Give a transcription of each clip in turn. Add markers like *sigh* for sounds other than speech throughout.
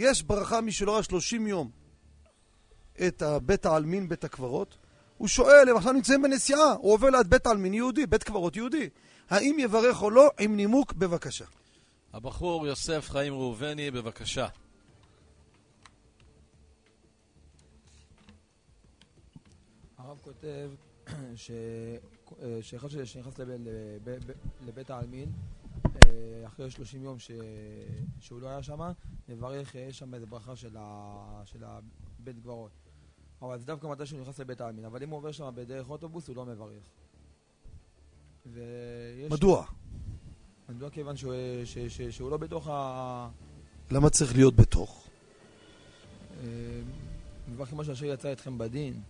יש ברכה, מי שלא ראה 30 יום את בית העלמין, בית הקברות, הוא שואל, הם עכשיו נמצאים בנסיעה, הוא עובר ליד בית עלמין יהודי, בית קברות יהודי. האם יברך או לא? עם נימוק, בבקשה. הבחור יוסף חיים ראובני, בבקשה. הרב כותב *coughs* *coughs* שאחד שנכנס לבית העלמין, אחרי 30 יום שהוא לא היה שם, מברך, יש שם איזה ברכה של הבית גברות. אבל זה דווקא מתי שהוא נכנס לבית העלמין, אבל אם הוא עובר שם בדרך אוטובוס, הוא לא מברך. ויש... מדוע? מדוע כיוון שהוא, ש, ש, שהוא לא בתוך ה... למה צריך להיות בתוך? אה, מברכים מה שאשר יצא אתכם בדין.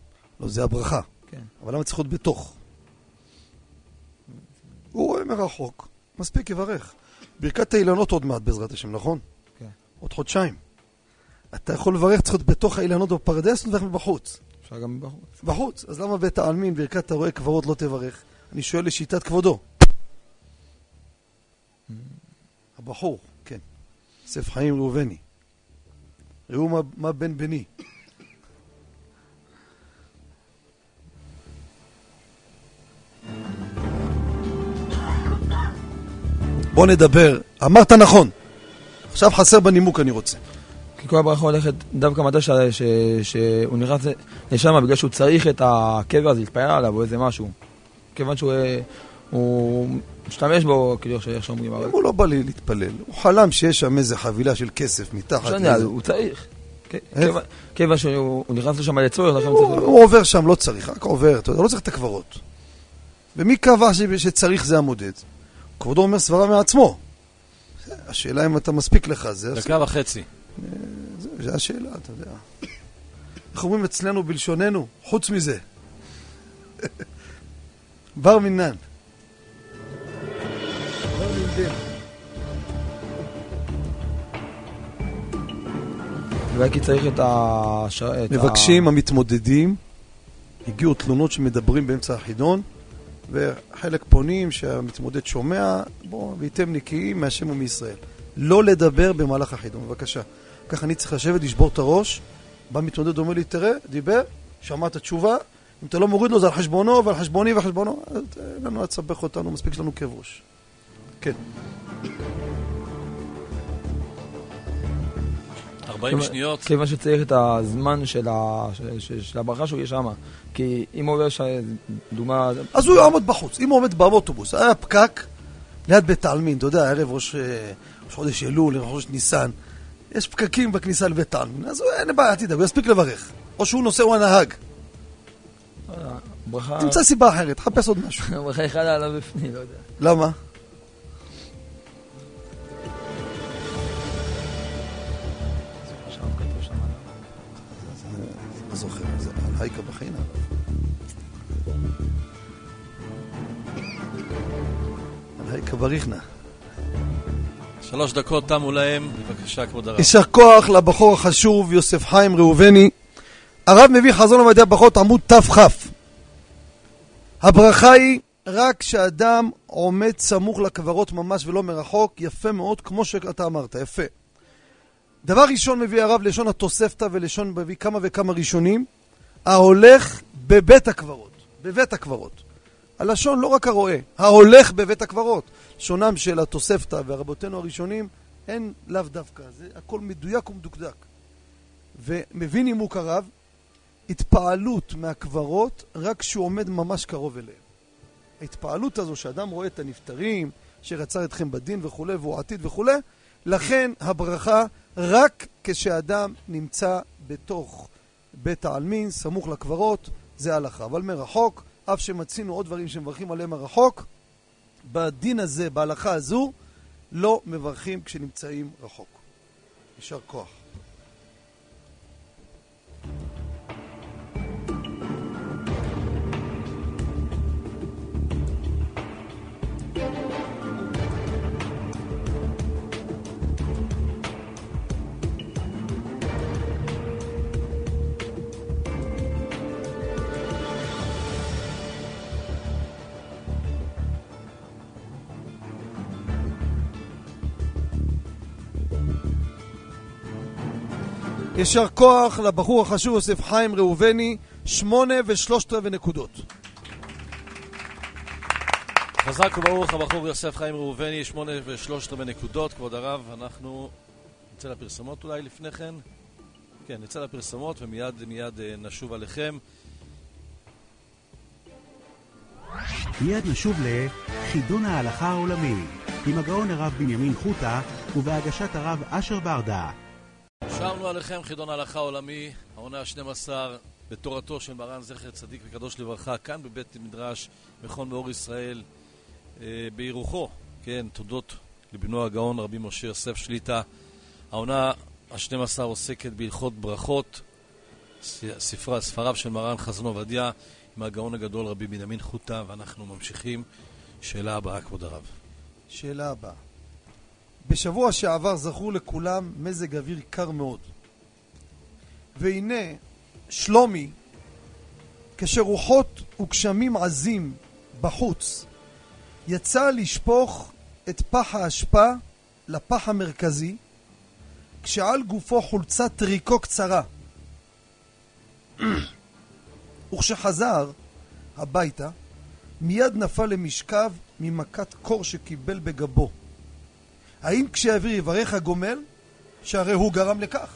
לא, זה הברכה. כן. אבל למה צריך להיות בתוך? הוא רואה מרחוק, מספיק יברך. ברכת האילנות עוד מעט בעזרת השם, נכון? כן. עוד חודשיים. אתה יכול לברך, צריך להיות בתוך האילנות בפרדס, או מבחוץ? אפשר גם מבחוץ. בחוץ. אז למה בית העלמין, ברכת הרועה קברות לא תברך? אני שואל לשיטת כבודו. Mm. הבחור, כן. יוסף חיים ראובני. ראו מה, מה בן בני. בוא נדבר. אמרת נכון. עכשיו חסר בנימוק אני רוצה. כי כל הברכה הולכת דווקא מתי שהוא נכנס לשם בגלל שהוא צריך את הקבר הזה להתפעל עליו או איזה משהו. כיוון שהוא הוא משתמש בו, כאילו איך שאומרים. אם הוא לא בא לי להתפלל, הוא חלם שיש שם איזה חבילה של כסף מתחת. משנה, הוא צריך. כיוון שהוא נכנס לשם לצורך, הוא עובר שם, לא צריך, רק עובר, אתה יודע, לא צריך את הקברות. ומי קבע שצריך זה המודד? כבודו אומר סברה מעצמו. השאלה אם אתה מספיק לך, זה... דקה וחצי. זה השאלה, אתה יודע. איך אומרים אצלנו בלשוננו? חוץ מזה. *laughs* בר מינן. אולי כי צריך את ה... מבקשים המתמודדים, הגיעו תלונות שמדברים באמצע החידון, וחלק פונים שהמתמודד שומע, בואו, וייתם נקיים מהשם ומישראל. לא לדבר במהלך החידון, בבקשה. ככה אני צריך לשבת, לשבור את הראש. בא מתמודד, אומר לי, תראה, דיבר, שמע את התשובה, אם אתה לא מוריד לו זה על חשבונו ועל חשבוני ועל חשבונו, אין לנו לסבך אותנו, מספיק שלנו כאב ראש. כן. 40 שניות. כיוון שצריך את הזמן של, ה... של, של הברכה שהוא יהיה שם. כי אם הוא עובר שם, דוגמה... אז הוא יעמוד בחוץ. אם הוא עומד באוטובוס, היה פקק ליד בית העלמין, אתה יודע, ערב ראש, ראש חודש אלול, ראש חודש ניסן. יש פקקים בכניסה לבית העלמין, אז אין בעיה, תדאג, הוא יספיק לברך. או שהוא נוסע, הוא הנהג. ברכה... תמצא סיבה אחרת, תחפש עוד משהו. *laughs* ברכה יחדה עליו בפנים, לא יודע. למה? זוכר, זה על הייקה בחינה. על הייקה בריחנה. שלוש דקות תמו להם, בבקשה כבוד הרב. יישר כוח לבחור החשוב יוסף חיים ראובני. הרב מביא חזון עובדיה ברכות עמוד תכ. הברכה היא רק כשאדם עומד סמוך לקברות ממש ולא מרחוק, יפה מאוד, כמו שאתה אמרת, יפה. דבר ראשון מביא הרב לשון התוספתא ולשון מביא כמה וכמה ראשונים, ההולך בבית הקברות, בבית הקברות. הלשון לא רק הרואה, ההולך בבית הקברות. שונם של התוספתא ורבותינו הראשונים אין לאו דווקא, זה הכל מדויק ומדוקדק. ומבין נימוק הרב, התפעלות מהקברות רק כשהוא עומד ממש קרוב אליהם. ההתפעלות הזו שאדם רואה את הנפטרים, שרצה אתכם בדין וכולי, והוא עתיד וכולי, לכן הברכה רק כשאדם נמצא בתוך בית העלמין, סמוך לקברות, זה הלכה. אבל מרחוק, אף שמצינו עוד דברים שמברכים עליהם מרחוק, בדין הזה, בהלכה הזו, לא מברכים כשנמצאים רחוק. יישר כוח. יישר כוח לבחור החשוב יוסף חיים ראובני, שמונה ושלושת רבעי נקודות. חזק וברוך הבחור יוסף חיים ראובני, שמונה ושלושת רבעי נקודות. כבוד הרב, אנחנו נצא לפרסומות אולי לפני כן. כן, נצא לפרסומות ומיד מיד אה, נשוב עליכם. מיד נשוב לחידון ההלכה העולמי, עם הגאון הרב בנימין חוטה ובהגשת הרב אשר ברדה. שרנו עליכם חידון ההלכה העולמי, העונה ה-12 בתורתו של מרן זכר צדיק וקדוש לברכה, כאן בבית מדרש מכון מאור ישראל, אה, בירוחו, כן, תודות לבנו הגאון רבי משה יוסף שליטא. העונה ה-12 עוסקת בהלכות ברכות, ספרה, ספריו של מרן חזון עובדיה, עם הגאון הגדול רבי בנימין חוטה, ואנחנו ממשיכים. שאלה הבאה, כבוד הרב. שאלה הבאה. בשבוע שעבר זכור לכולם מזג אוויר קר מאוד. והנה, שלומי, כשרוחות וגשמים עזים בחוץ, יצא לשפוך את פח האשפה לפח המרכזי, כשעל גופו חולצת טריקו קצרה. *clears throat* וכשחזר הביתה, מיד נפל למשכב ממכת קור שקיבל בגבו. האם כשהאוויר יברך הגומל, שהרי הוא גרם לכך?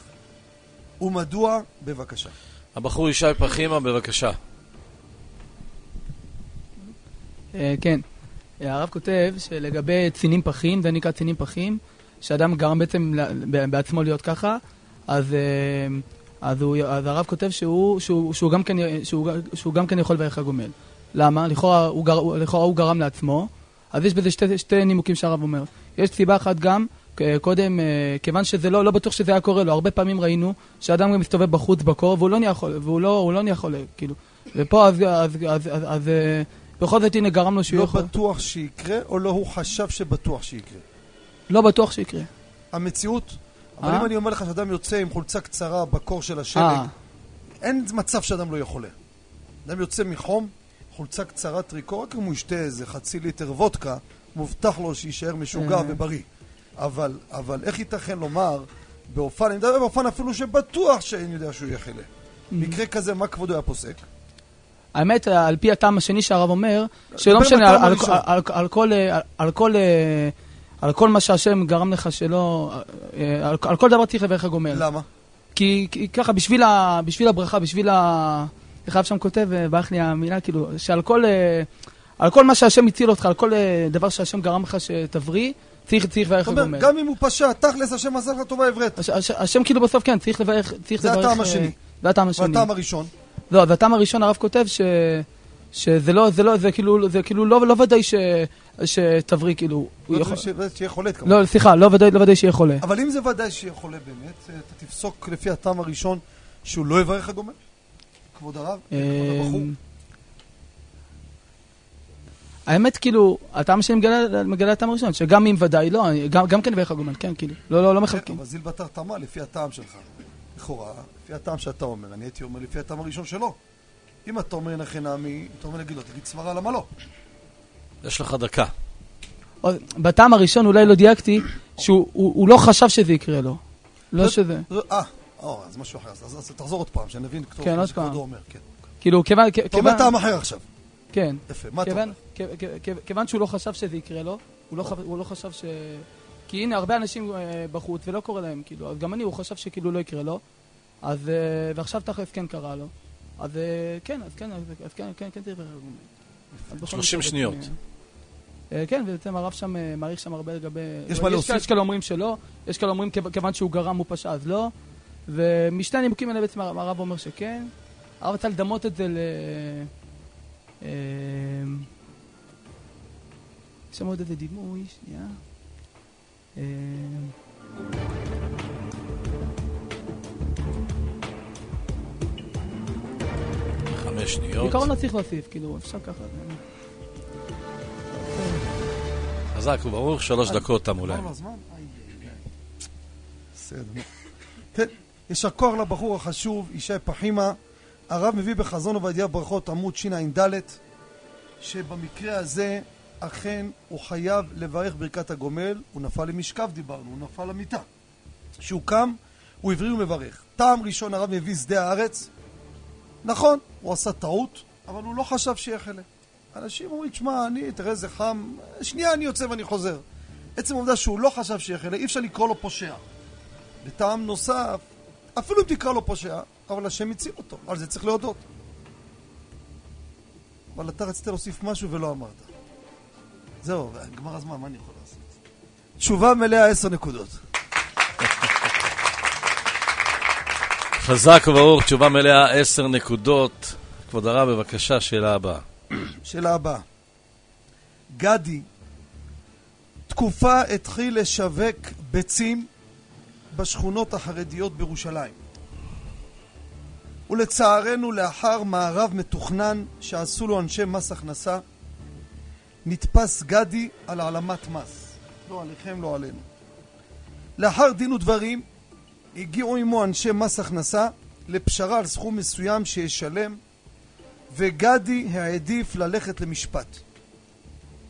ומדוע? בבקשה. הבחור ישי פחימה, בבקשה. אה, כן. הרב כותב שלגבי צינים פחים, זה נקרא צינים פחים, שאדם גרם בעצם בעצמו להיות ככה, אז, אה, אז, הוא, אז הרב כותב שהוא, שהוא, שהוא, גם כן, שהוא, שהוא גם כן יכול לברך הגומל. למה? לכאורה הוא, גר, לכאורה הוא גרם לעצמו, אז יש בזה שתי, שתי נימוקים שהרב אומר. יש סיבה אחת גם, קודם, כיוון שזה לא, לא בטוח שזה היה קורה לו, הרבה פעמים ראינו שאדם גם מסתובב בחוץ בקור והוא לא נהיה חולה, והוא לא, לא נהיה חולה, כאילו. ופה אז, אז, אז, אז, אז בכל זאת הנה גרם לו שהוא לא יכול... לא בטוח שיקרה, או לא הוא חשב שבטוח שיקרה? לא בטוח שיקרה. המציאות? אבל אם אני אומר לך שאדם יוצא עם חולצה קצרה בקור של השלג, אין מצב שאדם לא יהיה חולה. אדם יוצא מחום, חולצה קצרה טריקו, רק אם הוא ישתה איזה חצי ליטר וודקה, מובטח לו שיישאר משוגע ובריא. אבל, אבל איך ייתכן לומר באופן, אני מדבר באופן אפילו שבטוח שאין יודע שהוא יהיה חולה. מקרה כזה, מה כבודו היה פוסק? האמת, על פי הטעם השני שהרב אומר, שלא משנה, על, על, כל, על, כל, על כל מה שהשם גרם לך שלא, על, על כל דבר צריך לברך הגומל. למה? כי, כי ככה, בשביל, ה, בשביל הברכה, בשביל ה... איך הרב שם כותב, ברח לי המילה, כאילו, שעל כל, על כל מה שהשם הציל אותך, על כל דבר שהשם גרם לך שתבריא, צריך, צריך לברך הגומל. גם אם הוא פשע, תכלס השם עשה לך טובה עברית. השם כאילו בסוף כן, צריך לברך, צריך זה לברך... הטעם השני. זה הטעם השני. והטעם הראשון? לא, והטעם הראשון הרב כותב ש... שזה לא, זה לא, זה כאילו, זה כאילו לא, לא ודאי ש... שתבריא, כאילו... לא יכול... שיהיה חולה כמובן. לא, סליחה, לא ודאי, לא ודאי שיהיה חולה. אבל אם זה ודאי שיהיה חולה באמת, אתה תפסוק לפי הטעם הראשון שהוא לא יברך הגומל? כבוד הרב? כבוד הבחור? האמת, כאילו, הטעם שלי מגלה, מגלה הטעם הראשון, שגם אם ודאי לא, גם, גם כן יברך הגומל, כן, כאילו, לא, לא, לא מחלקים. אבל זיל בתר תמה לפי הטעם שלך. לכאורה, לפי הטעם שאתה אומר, אני הייתי אומר לפי הטעם הראשון שלו. אם אתה אומר נכי נעמי, אתה אומר להגיד לו, תגיד סברה, למה לא? יש לך דקה. בטעם הראשון אולי לא דייקתי, שהוא הוא, הוא לא חשב שזה יקרה לו. לא שזה... אה, אז משהו אחר. אז תחזור עוד פעם, שנבין כן, עוד פעם. אומר. כן. כאילו, כיוון... אתה אומר טעם אחר עכשיו. כן. יפה, מה אתה אומר? כיוון שהוא לא חשב שזה יקרה לו, הוא לא חשב ש... כי הנה, הרבה אנשים בחוץ ולא קורה להם, כאילו, אז גם אני, הוא חשב שכאילו לא יקרה לו, אז, ועכשיו תכלס כן קרה לו. אז כן, אז כן, אז כן, כן, כן, תראה. 30 שניות. כן, ובעצם הרב שם מעריך שם הרבה לגבי... יש מה להוסיף? יש כאלה אומרים שלא, יש כאלה אומרים כיוון שהוא גרם הוא פשע אז לא, ומשתי הנימוקים האלה בעצם הרב אומר שכן. הרב רצה לדמות את זה. יש שם עוד איזה דימוי, שנייה. חמש שניות. בעיקרון לא צריך להוסיף, כאילו, אפשר ככה. חזק וברוך, שלוש דקות תמו להם. בסדר. כן, יישר כוח לבחור החשוב, ישי פחימה. הרב מביא בחזון עובדיה ברכות עמוד שע"ד, שבמקרה הזה אכן הוא חייב לברך ברכת הגומל, הוא נפל למשכב דיברנו, הוא נפל למיטה. כשהוא קם, הוא עברי ומברך. טעם ראשון הרב מביא שדה הארץ. נכון, הוא עשה טעות, אבל הוא לא חשב שיהיה חלק. אנשים אומרים, תשמע, אני, תראה איזה חם, שנייה אני יוצא ואני חוזר. עצם העובדה שהוא לא חשב שיהיה חלק, אי אפשר לקרוא לו פושע. וטעם נוסף, אפילו אם תקרא לו פושע, אבל השם הציל אותו, על זה צריך להודות. אבל אתה רצית להוסיף משהו ולא אמרת. זהו, גמר הזמן, מה אני יכול לעשות? תשובה מלאה עשר נקודות. חזק וברוך, תשובה מלאה, עשר נקודות. כבוד הרב, בבקשה, שאלה הבאה. שאלה הבאה. גדי, תקופה התחיל לשווק ביצים בשכונות החרדיות בירושלים. ולצערנו, לאחר מערב מתוכנן שעשו לו אנשי מס הכנסה, נתפס גדי על העלמת מס. לא עליכם, לא עלינו. לאחר דין ודברים, הגיעו עמו אנשי מס הכנסה לפשרה על סכום מסוים שישלם, וגדי העדיף ללכת למשפט.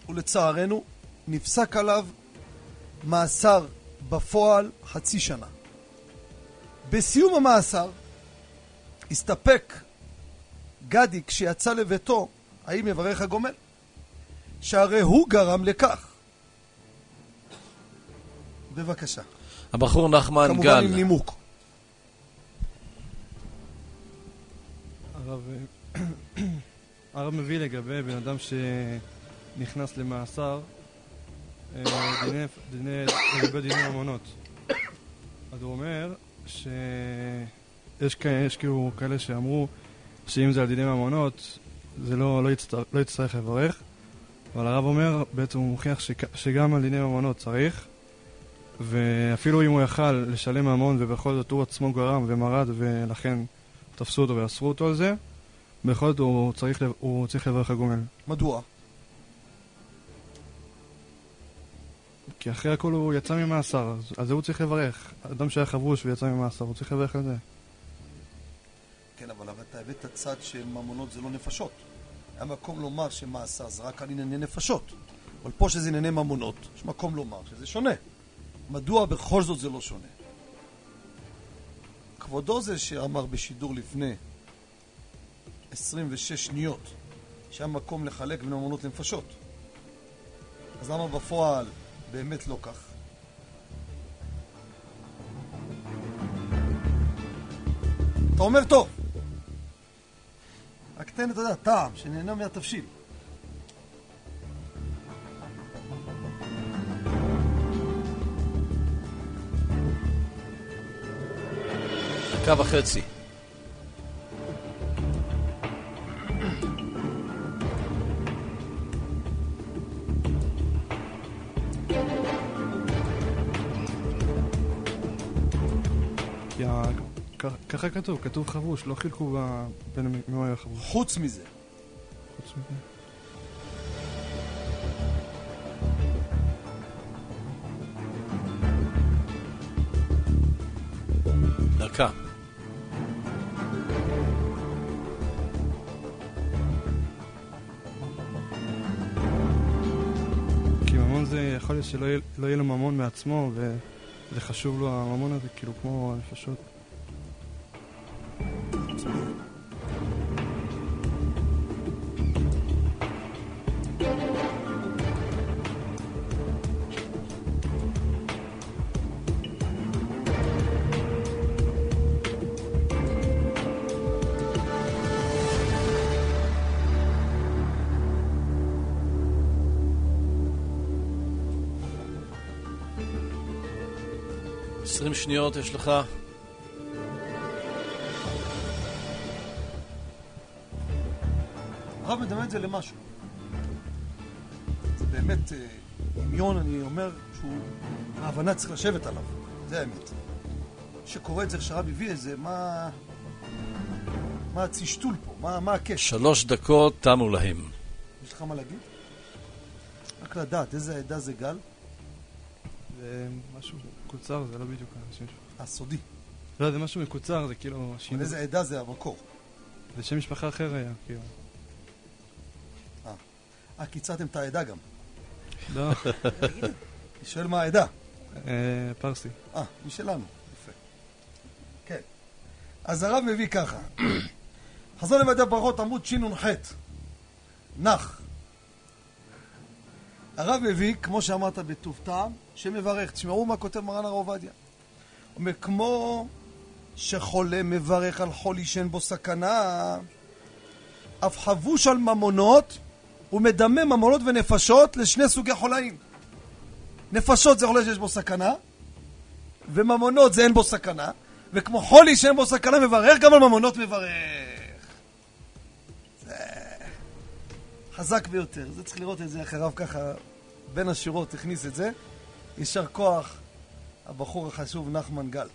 ולצערנו, נפסק עליו מאסר בפועל חצי שנה. בסיום המאסר, הסתפק גדי כשיצא לביתו, האם יברך הגומל? שהרי הוא גרם לכך. בבקשה. הבחור נחמן כמובן גל. עם נימוק. הרב, הרב מביא לגבי בן אדם שנכנס למאסר אה, דיני, דיני, לגבי דיני ממונות. אז הוא אומר שיש כאלה, יש כאילו כאלה שאמרו שאם זה על דיני ממונות זה לא, לא, יצטר, לא יצטרך לברך אבל הרב אומר, בעצם הוא מוכיח שגם על דיני ממונות צריך ואפילו אם הוא יכל לשלם ממון ובכל זאת הוא עצמו גרם ומרד ולכן תפסו אותו ואסרו אותו על זה, בכל זאת הוא צריך, הוא צריך לברך הגומל. מדוע? כי אחרי הכל הוא יצא ממאסר, אז זה הוא צריך לברך. אדם שהיה חבוש ויצא ממאסר, הוא צריך לברך על זה. כן, אבל אתה הבאת צד שממונות זה לא נפשות. היה מקום לומר שמאסר זה רק על ענייני נפשות. אבל פה שזה ענייני ממונות, יש מקום לומר שזה שונה. מדוע בכל זאת זה לא שונה? כבודו זה שאמר בשידור לפני 26 שניות שהיה מקום לחלק בין ממונות לנפשות. אז למה בפועל באמת לא כך? אתה אומר טוב. רק תן, אתה יודע, טעם, שנהנה מהתבשיל. דקה וחצי. ככה כתוב, כתוב חבוש, לא חילקו בין מי היה חבוש. חוץ מזה, חוץ מזה. דקה. כי ממון זה, יכול להיות שלא יהיה, לא יהיה לו ממון מעצמו, וזה חשוב לו הממון הזה, כאילו כמו הנפשות. שניות יש לך. הרב מדמה את זה למשהו. זה באמת אה, דמיון, אני אומר, שהוא, ההבנה צריך לשבת עליו. זה האמת. שקורא את זה, שהרב הביא את זה, מה... מה הצשתול פה? מה, מה הקשר? שלוש דקות תמו להם. יש לך מה להגיד? רק לדעת, איזה עדה זה גל? זה משהו מקוצר, זה לא בדיוק השם שלו. הסודי. לא, זה משהו מקוצר, זה כאילו... אבל שינוי. איזה עדה זה המקור? זה שם משפחה אחר היה, כאילו. אה, קיצרתם את העדה גם. לא, *laughs* אני שואל מה העדה. אה, פרסי. אה, משלנו. יפה. אז הרב מביא ככה. *clears throat* חזון למדי ברכות עמוד שנ"ח. נח. הרב מביא, כמו שאמרת בטוב טעם, שמברך. תשמעו מה כותב מרן הרב עובדיה. הוא אומר, כמו שחולה מברך על חולי שאין בו סכנה, אף חבוש על ממונות, הוא מדמה ממונות ונפשות לשני סוגי חולאים. נפשות זה חולה שיש בו סכנה, וממונות זה אין בו סכנה, וכמו חולי שאין בו סכנה מברך, גם על ממונות מברך. זה חזק ביותר. זה צריך לראות את זה, הרב ככה בין השורות הכניס את זה. יישר כוח, הבחור החשוב נחמן גל.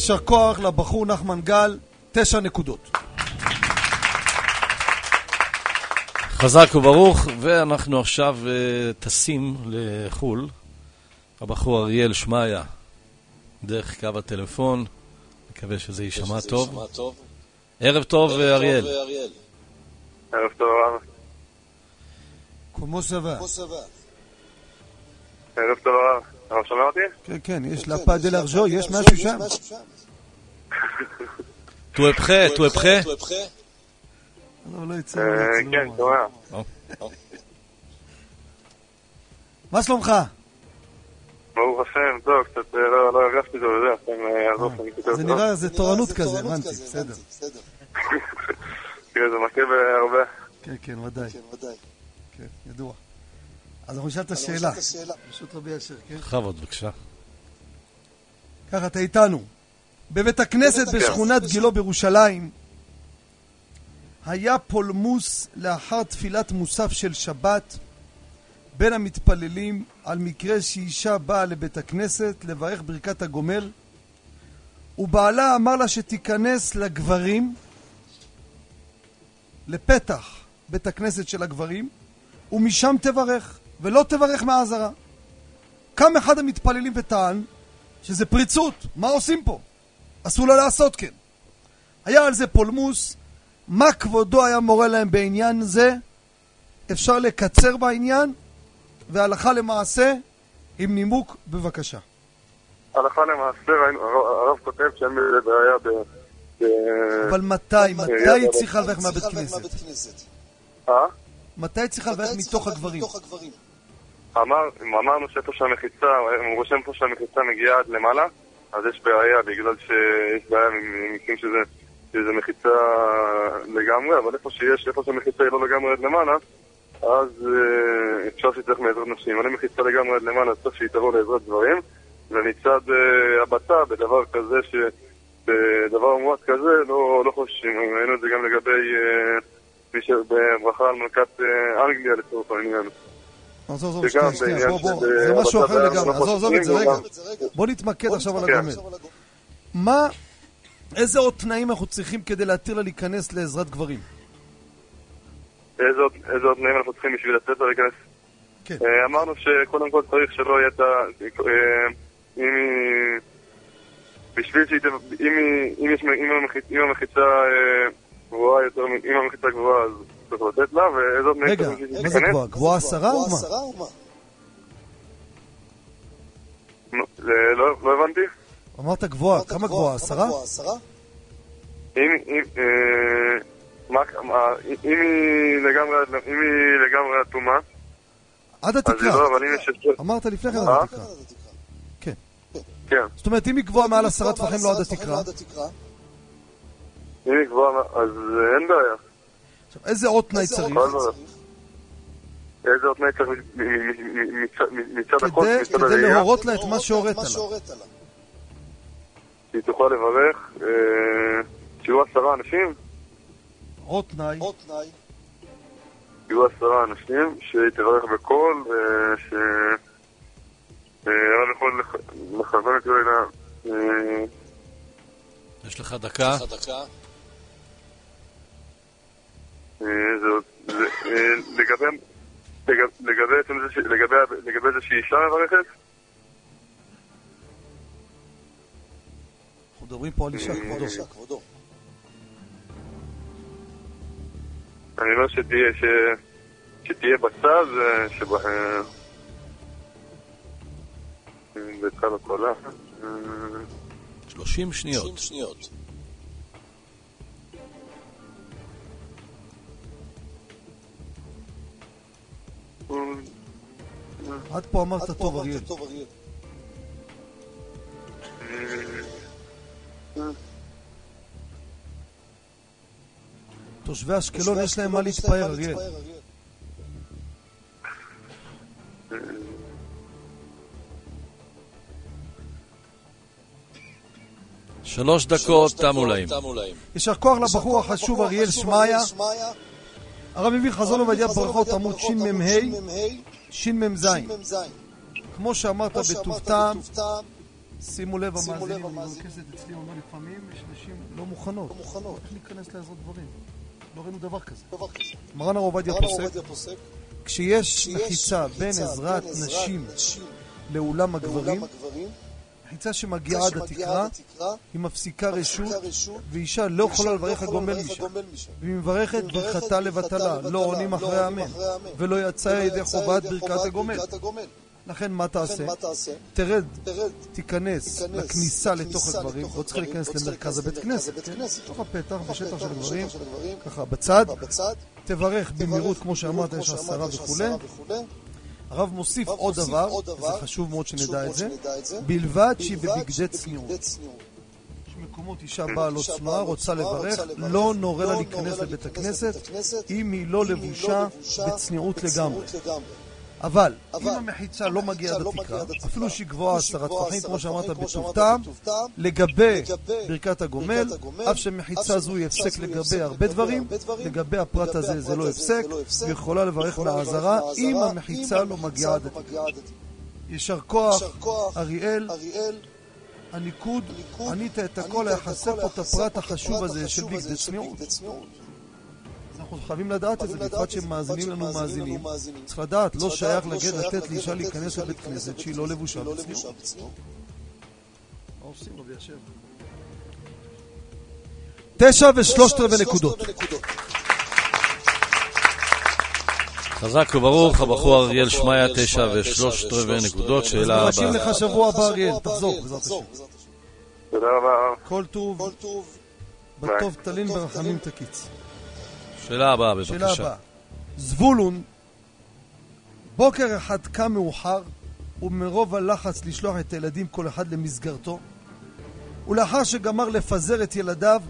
יישר כוח לבחור נחמן גל, תשע נקודות. חזק וברוך, ואנחנו עכשיו uh, טסים לחו"ל. הבחור אריאל שמעיה, דרך קו הטלפון, מקווה שזה יישמע טוב. ערב טוב, אריאל. ערב טוב, הרב. כמו סבא. ערב טוב, הרב. הרב שומע אותי? כן, כן, יש לפה דה לארג'ו, יש משהו שם. Es prêt לא, לא יצא. אה, לא כן, לא שומע. מה שלומך? ברוך השם, טוב, קצת אה, לא לא הרגשתי את זה וזה, אה, עזוב, אני כותב זה. נראה, זה תורנות כזה, הבנתי, בסדר. כן, *laughs* זה מכה בהרבה. כן, כן, ודאי. כן, ידוע. אז אנחנו נשאל את השאלה. פשוט רבי אשר, כן? בכבוד, בבקשה. ככה, אתה איתנו. בבית הכנסת בשכונת גילו בירושלים היה פולמוס לאחר תפילת מוסף של שבת בין המתפללים על מקרה שאישה באה לבית הכנסת לברך ברכת הגומל ובעלה אמר לה שתיכנס לגברים לפתח בית הכנסת של הגברים ומשם תברך ולא תברך מהעזרה. קם אחד המתפללים וטען שזה פריצות, מה עושים פה? אסור לה לעשות כן. היה על זה פולמוס, מה כבודו היה מורה להם בעניין זה? אפשר לקצר בעניין, והלכה למעשה, עם נימוק, בבקשה. הלכה למעשה, הרב כותב שאין בזה בעיה ב... אבל מתי, מתי היא צריכה לברך מהבית כנסת? אה? מתי היא צריכה לברך מתוך הגברים? אמר, אמרנו שאיפה שהמחיצה, הם רושם פה שהמחיצה מגיעה עד למעלה, אז יש בעיה בגלל שיש בעיה ממקרים שזה, שזה מחיצה לגמרי, אבל איפה שיש, איפה שהמחיצה היא לא לגמרי עד למעלה, אז אה, אפשר שתלך מעזרת נשים. אם מחיצה לגמרי עד למעלה, צריך שהיא תבוא לעזרת גברים, ומצד אה, הבט"א, בדבר כזה, ש... בדבר מועט כזה, לא, לא חוששים. ראינו את זה גם לגבי אה, מי שברכה על מלכת אה, אנגליה לצורך העניין. עזוב, עזוב, שנייה, שנייה, בוא, בוא, של, זה אה, משהו אחר הבט"א לגמרי, אנחנו עזוב, עזוב את זה רגע. בוא נתמקד עכשיו על. הגומל. מה, איזה עוד תנאים אנחנו צריכים כדי להתיר לה להיכנס לעזרת גברים? איזה עוד- תנאים אנחנו צריכים בשביל לצאת ולהיכנס? כן. אה, אמרנו שקודם כל צריך שלא יהיה את ה... אה, אם היא... בשביל שהיא... אם המחיצה אה, גבוהה יותר... אם המחיצה גבוהה אז צריך לתת לה, עוד תנאים רגע, מה זה? גבוהה? גבוהה עשרה או מה? אה, לא לא הבנתי. אמרת גבוהה, כמה גבוהה? עשרה? אם... היא לגמרי... אטומה, עד התקרה. לא. אמרת לפני כן עד אה? התקרה. כן. זאת אומרת, אם היא גבוהה מעל עשרה טפחים לא עד התקרה, אם היא גבוהה, אז אין בעיה. עכשיו, איזה עוד תנאי צריך? איזה עוד תנאי צריך מצד- מ- מצד כדי להורות לה את מה שהורית לה. שהיא תוכל לברך, אה, שיהיו עשרה אנשים, עוד תנאי, שיהיו עשרה אנשים, שהיא תברך בקול, וש... אה, הרב יכול לכוון את רגע. אה, יש לך דקה. אה, אה, לגבי... זה שאישה מברכת? אנחנו מדברים פה על אישה, כבודו. אני אומר שתהיה. שתהיה בצד, אה, שב... אה, ביתך בקולה. אה, 30 שניות. עד פה אמרת טוב, אריאל. תושבי אשקלון יש להם מה להתפאר, אריאל. שלוש דקות תמו להם. יישר כוח לבחור החשוב אריאל שמעיה. הרב מביא חזון עובדיה ברכות עמוד שמ"ה, שמ"ז. כמו שאמרת בטוב טעם, שימו לב המאזינים, אני במרכזת אצלי אומר לפעמים, יש נשים לא מוכנות. איך להיכנס לעזרת דברים? לא ראינו דבר כזה. מרן הרב עובדיה פוסק, כשיש מחיצה בין עזרת נשים לאולם הגברים, מחיצה שמגיעה עד התקרה, היא מפסיקה רשות, ואישה לא יכולה לברך הגומל משם. והיא מברכת ברכתה לבטלה, לא עונים אחרי האמן, ולא יצא ידי חובת ברכת הגומל. לכן מה תעשה? תרד, תיכנס לכניסה לתוך הגברים, לא צריך להיכנס למרכז הבית כנסת, כן? לתוך הפתח, בשטח של הגברים, ככה, בצד, תברך במהירות, כמו שאמרת, יש עשרה וכולי. הרב מוסיף עוד דבר, זה חשוב מאוד שנדע את זה, בלבד שהיא בבגדי צניעות. יש מקומות אישה באה לא צנועה, רוצה לברך, לא נורא לה להיכנס לבית הכנסת אם היא לא לבושה בצניעות לגמרי. אבל אם המחיצה לא מגיעה עד התקרה, אפילו שהיא גבוהה עשרה טפחים, כמו שאמרת בטוב טעם, לגבי ברכת הגומל, אף שמחיצה זו היא הפסק לגבי הרבה דברים, לגבי הפרט הזה זה לא הפסק, והיא יכולה לברך מהעזרה אם המחיצה לא מגיעה עד התקרה. יישר כוח, אריאל, הניקוד, ענית את הכל, היה חסר פה את הפרט החשוב הזה של בגדי צניעות. אנחנו חייבים לדעת את זה, בפרט שהם מאזינים לנו מאזינים. צריך לדעת, לא שייך לגד לתת לאישה להיכנס לבית כנסת שהיא לא לבושה בצניעות. מה עושים רבי השם? תשע ושלושת רבעי נקודות. חזק וברוך, הבחור אריאל שמעיה, תשע ושלושת רבעי נקודות, שאלה הבאה. לך שבוע הבא, אריאל, תחזור, בעזרת השם. תודה רבה. כל טוב, בטוב תלין ברחמים תקיץ. שאלה הבאה, שאלה בבקשה. הבאה. זבולון, בוקר אחד קם מאוחר, ומרוב הלחץ לשלוח את הילדים כל אחד למסגרתו, ולאחר שגמר לפזר את ילדיו,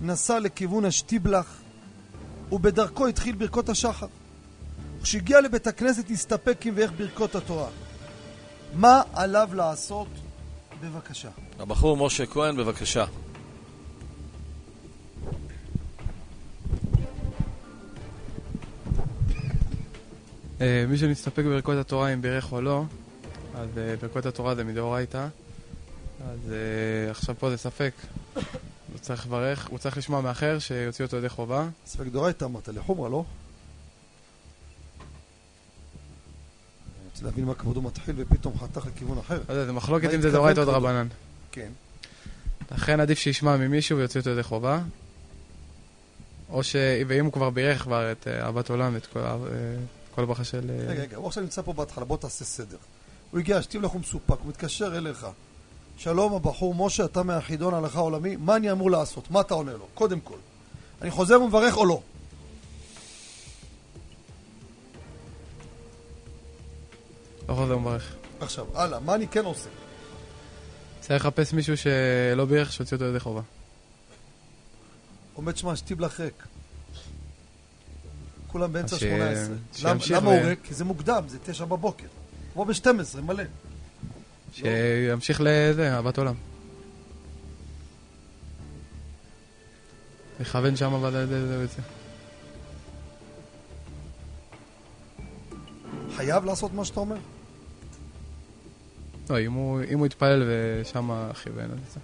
נסע לכיוון השטיבלח, ובדרכו התחיל ברכות השחר. כשהגיע לבית הכנסת הסתפק עם ואיך ברכות התורה. מה עליו לעשות? בבקשה. הבחור משה כהן, בבקשה. מי שמסתפק בברכות התורה אם בירך או לא, אז אה, ברכות התורה זה מדאורייתא. אז אה, עכשיו פה זה ספק. הוא צריך לברך, הוא צריך לשמוע מאחר שיוציא אותו ידי חובה. ספק דורייתא אמרת לחומרה, לא? אני רוצה להבין מה כבודו מתחיל ופתאום חתך לכיוון אחר. לא יודע, זה מחלוקת אם זה דאורייתא או? דרבנן. כן. לכן עדיף שישמע ממישהו ויוציא אותו ידי חובה. או ש... ואם הוא כבר בירך כבר את אה, אהבת עולם ואת כל, אה, כל הברכה של... אה, רגע, רגע, הוא עכשיו נמצא פה בהתחלה, בוא תעשה סדר. הוא הגיע, שתיב לך הוא מסופק, הוא מתקשר אליך. שלום, הבחור משה, אתה מהחידון הלכה עולמי, מה אני אמור לעשות? מה אתה עונה לו? קודם כל. אני חוזר ומברך או לא? לא חוזר ומברך. עכשיו, הלאה, מה אני כן עושה? צריך לחפש מישהו שלא בירך, שיוציא אותו ידי חובה. עומד שמע, שתיב ריק. כולם באמצע ש- 18. שימשיך למה הוא ריק? כי זה מוקדם, זה תשע בבוקר. כמו ב-12, מלא. שימשיך לזה, אהבת עולם. לכוון שם אבל זה זה יוצא. חייב לעשות מה שאתה אומר? לא, אם הוא, אם הוא יתפלל ושם כיוון, אז יצא.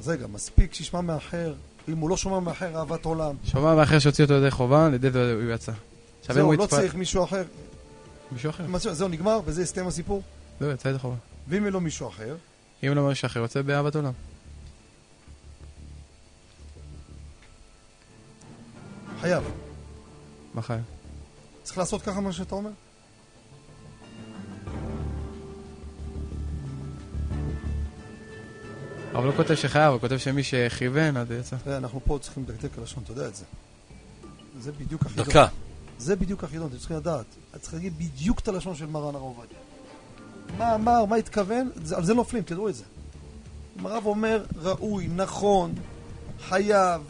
אז רגע, מספיק שישמע מאחר. אם הוא לא שומע מאחר, אהבת עולם. שומע מאחר שהוציא אותו ידי חובה, לידי זה הוא יצא. זהו, לא. צריך מישהו אחר. מישהו אחר. זהו, נגמר, בזה הסתיים הסיפור. זהו, יצא ידי חובה. ואם לו מישהו אחר, אם לא מישהו אחר, יוצא באהבת עולם. חייב. מה חייב? צריך לעשות ככה מה שאתה אומר? אבל הוא כותב שחייב, הוא כותב שמי שכיוון, אז זה יצא. אנחנו פה צריכים לדקדק על לשון, אתה יודע את זה. זה בדיוק החידון. דקה. זה בדיוק החידון, אתם צריכים לדעת. אתה צריך להגיד בדיוק את הלשון של מרן הרב עובדיה. מה אמר, מה התכוון, על זה נופלים, תדעו את זה. אם הרב אומר ראוי, נכון, חייב,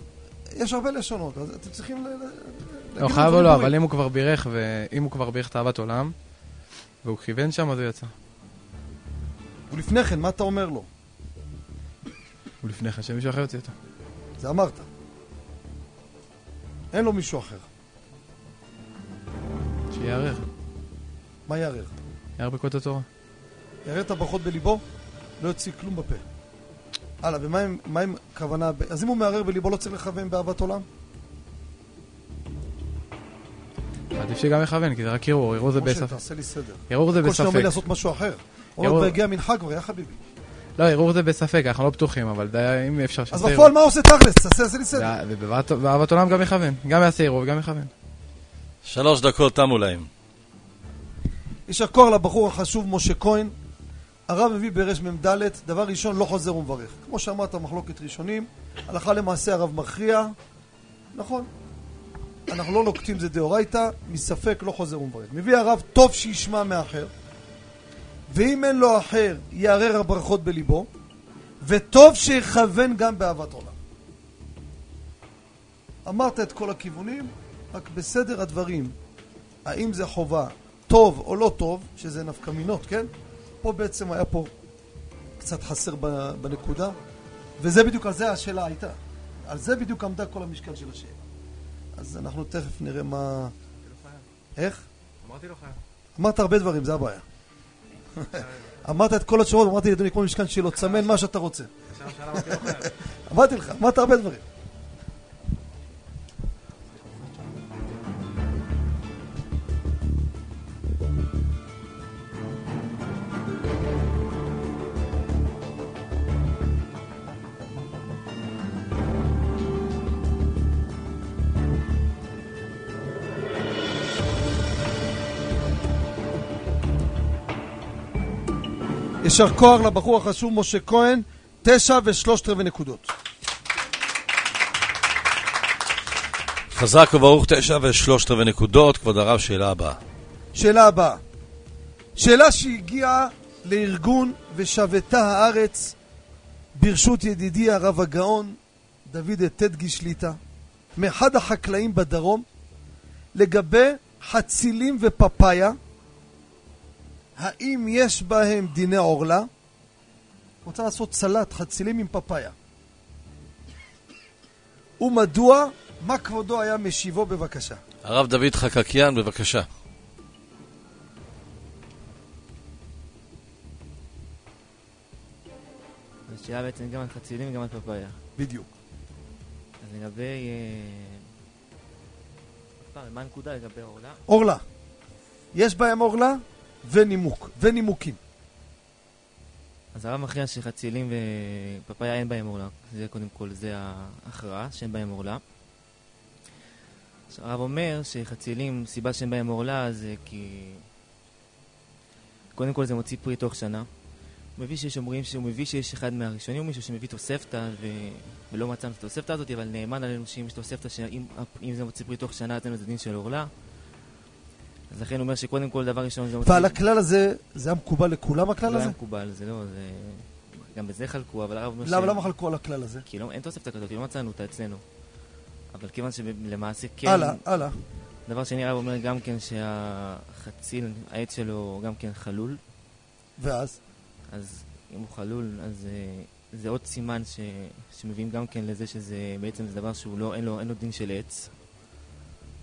יש הרבה לשונות, אז אתם צריכים לא, חייב או לא. אבל אם הוא כבר בירך, ואם הוא כבר בירך את אהבת עולם, והוא כיוון שם, אז הוא יצא. ולפני כן, מה אתה אומר לו? ולפני כן, שמישהו אחר יוציא אותו. זה אמרת. אין לו מישהו אחר. שיערער, מה יערער? יערער בקוד התורה. יראה את הברכות בליבו, לא יוציא כלום בפה. הלאה, ומה עם, כוונה... אז אם הוא מערער בליבו, לא צריך לכוון באהבת עולם? עדיף שגם יכוון, כי זה רק ערעור, ערעור זה משה, בספק. תעשה לי סדר. ערעור זה כל שניה אומר לי בספק. לעשות משהו אחר. הוא אומר, בהגיע מנחה כבר, יא חביבי. לא, ערעור זה בספק, אנחנו לא בטוחים, אבל די, אם אפשר אז שיעשה בפועל. מה עושה תכלס? תעשה לי סדר. ובאהבת- באהבת עולם גם יכוון. גם יעשה ערעור וגם יכוון. שלוש דקות תמו להם. יישר כוח לבחור החשוב משה כהן. הרב מביא ברמ"ד, דבר ראשון, לא חוזר ומברך. כמו שאמרת, מחלוקת ראשונים, הלכה למעשה הרב מכריע, נכון. אנחנו לא נוקטים זה דאורייתא, מספק לא חוזר ומברך. מביא הרב, טוב שישמע מאחר, ואם אין לו אחר, יערער הברכות בליבו, וטוב שיכוון גם באהבת עולם. אמרת את כל הכיוונים, רק בסדר הדברים. האם זה חובה טוב או לא טוב, שזה נפקא מינות, כן? פה בעצם היה פה קצת חסר בנקודה, וזה בדיוק, על זה השאלה הייתה. על זה בדיוק עמדה כל המשקל של השאלה. אז אנחנו תכף נראה מה... איך? אמרתי לו חייב. אמרת הרבה דברים, זה הבעיה. אמרת את כל התשובות, אמרתי לאדוני כמו משכן שלו, תסמן מה שאתה רוצה. אמרתי לך, אמרת הרבה דברים. יישר כוח לבחור החשוב משה כהן, תשע ושלושת רבעי נקודות. חזק וברוך תשע ושלושת רבעי נקודות. כבוד הרב, שאלה הבאה. שאלה הבאה. שאלה שהגיעה לארגון ושבתה הארץ ברשות ידידי הרב הגאון דוד טדגי שליטה, מאחד החקלאים בדרום, לגבי חצילים ופפאיה, האם יש בהם דיני עורלה? רוצה לעשות סלט חצילים עם פפאיה. ומדוע? מה כבודו היה משיבו בבקשה? הרב דוד חקקיאן, בבקשה. זו שאלה בעצם גם על חצילים וגם על פפאיה. בדיוק. אז לגבי... אה, מה הנקודה לגבי עורלה? עורלה. יש בהם עורלה ונימוק, ונימוקים. אז הרב מכריע שחצילים ופפאיה אין בהם עורלה. זה קודם כל, זה ההכרעה, שאין בהם עורלה. הרב אומר שחצילים, סיבה שאין בהם עורלה זה כי... קודם כל זה מוציא פרי תוך שנה. הוא מביא שיש אומרים שהוא מביא שיש אחד מהראשונים, מישהו שמביא תוספתא ו... ולא מצאנו את התוספתא הזאת, אבל נאמן עלינו שאם יש תוספתא שאם אם זה מוציא פרי תוך שנה, אז אין לזה דין של עורלה. אז לכן הוא אומר שקודם כל דבר ראשון. ועל הכלל הזה, זה היה מקובל לכולם הכלל זה לא הזה? היה מקובל, זה לא, זה... גם בזה חלקו, אבל הרב אומר למה למה חלקו על הכלל הזה? כי לא, אין תוספתא כזאת, לא מצאנו אותה אצלנו. אבל כיוון שלמעשה כן... הלאה, הלאה. דבר שני, הרב אומר גם כן שהחציל, העץ שלו גם כן חלול. ואז? אז אם הוא חלול, אז אה, זה עוד סימן ש, שמביאים גם כן לזה שזה בעצם זה דבר שהוא לא, אין לו, אין לו דין של עץ.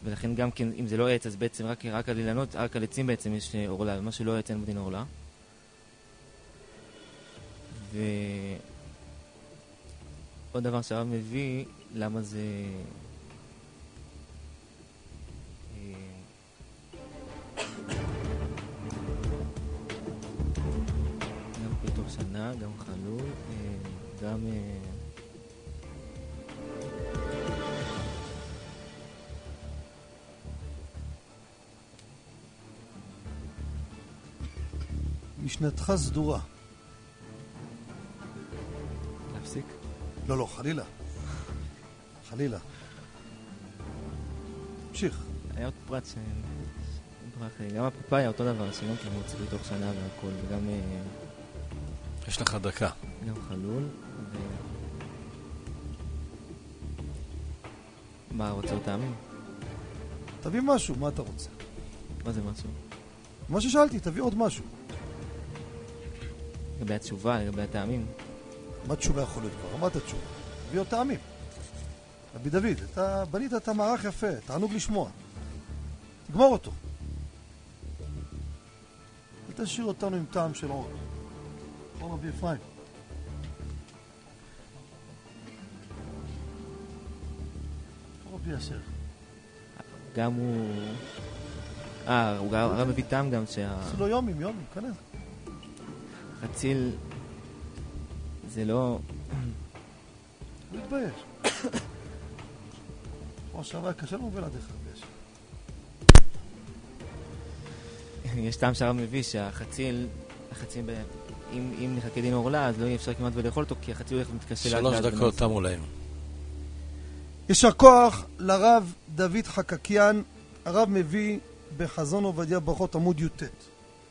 ולכן גם כן, אם זה לא עץ, אז בעצם רק, רק על אילנות, רק על עצים בעצם יש אה, עורלה, ומה שלא עץ אין בו דין עורלה. ועוד דבר שהרב מביא, למה זה... אה, גם בתוך שנה, גם חלול, אה, גם... משנתך סדורה. להפסיק? לא, לא, חלילה. חלילה. תמשיך. היה עוד פרט ש... גם הפפאיה אותו דבר, שגם כן מוציא בתוך שנה והכל, וגם אה, יש לך דקה. גם חלול. ו... מה, רוצה עוד טעמים? תביא משהו, מה אתה רוצה? מה זה משהו? מה ששאלתי, תביא עוד משהו. לגבי התשובה, לגבי הטעמים. מה תשובה יכול להיות כבר? אמרת תשובה. תביא עוד טעמים. רבי דוד, אתה בנית את המערך יפה, תענוג לשמוע. תגמור אותו. אל תשאיר אותנו עם טעם של עוד. נכון רבי אפרים? רבי אשר. גם הוא... אה, הוא גם מביא טעם גם שה... עשו לו יומים, יומים, כנראה. חציל זה לא... הוא התבייש. כמו שעבר קשה לנו בלעדיך, אשר. יש טעם שהרב מביא שהחציל, החציל, ב... אם, אם נחכה דין עורלה, אז לא יהיה אפשר כמעט ולאכול אותו, כי החציל הולך ומתקשה לאט שלוש לאט דקות בנושא. תמו להם. יישר כוח לרב דוד חקקיאן, הרב מביא בחזון עובדיה ברכות עמוד י"ט.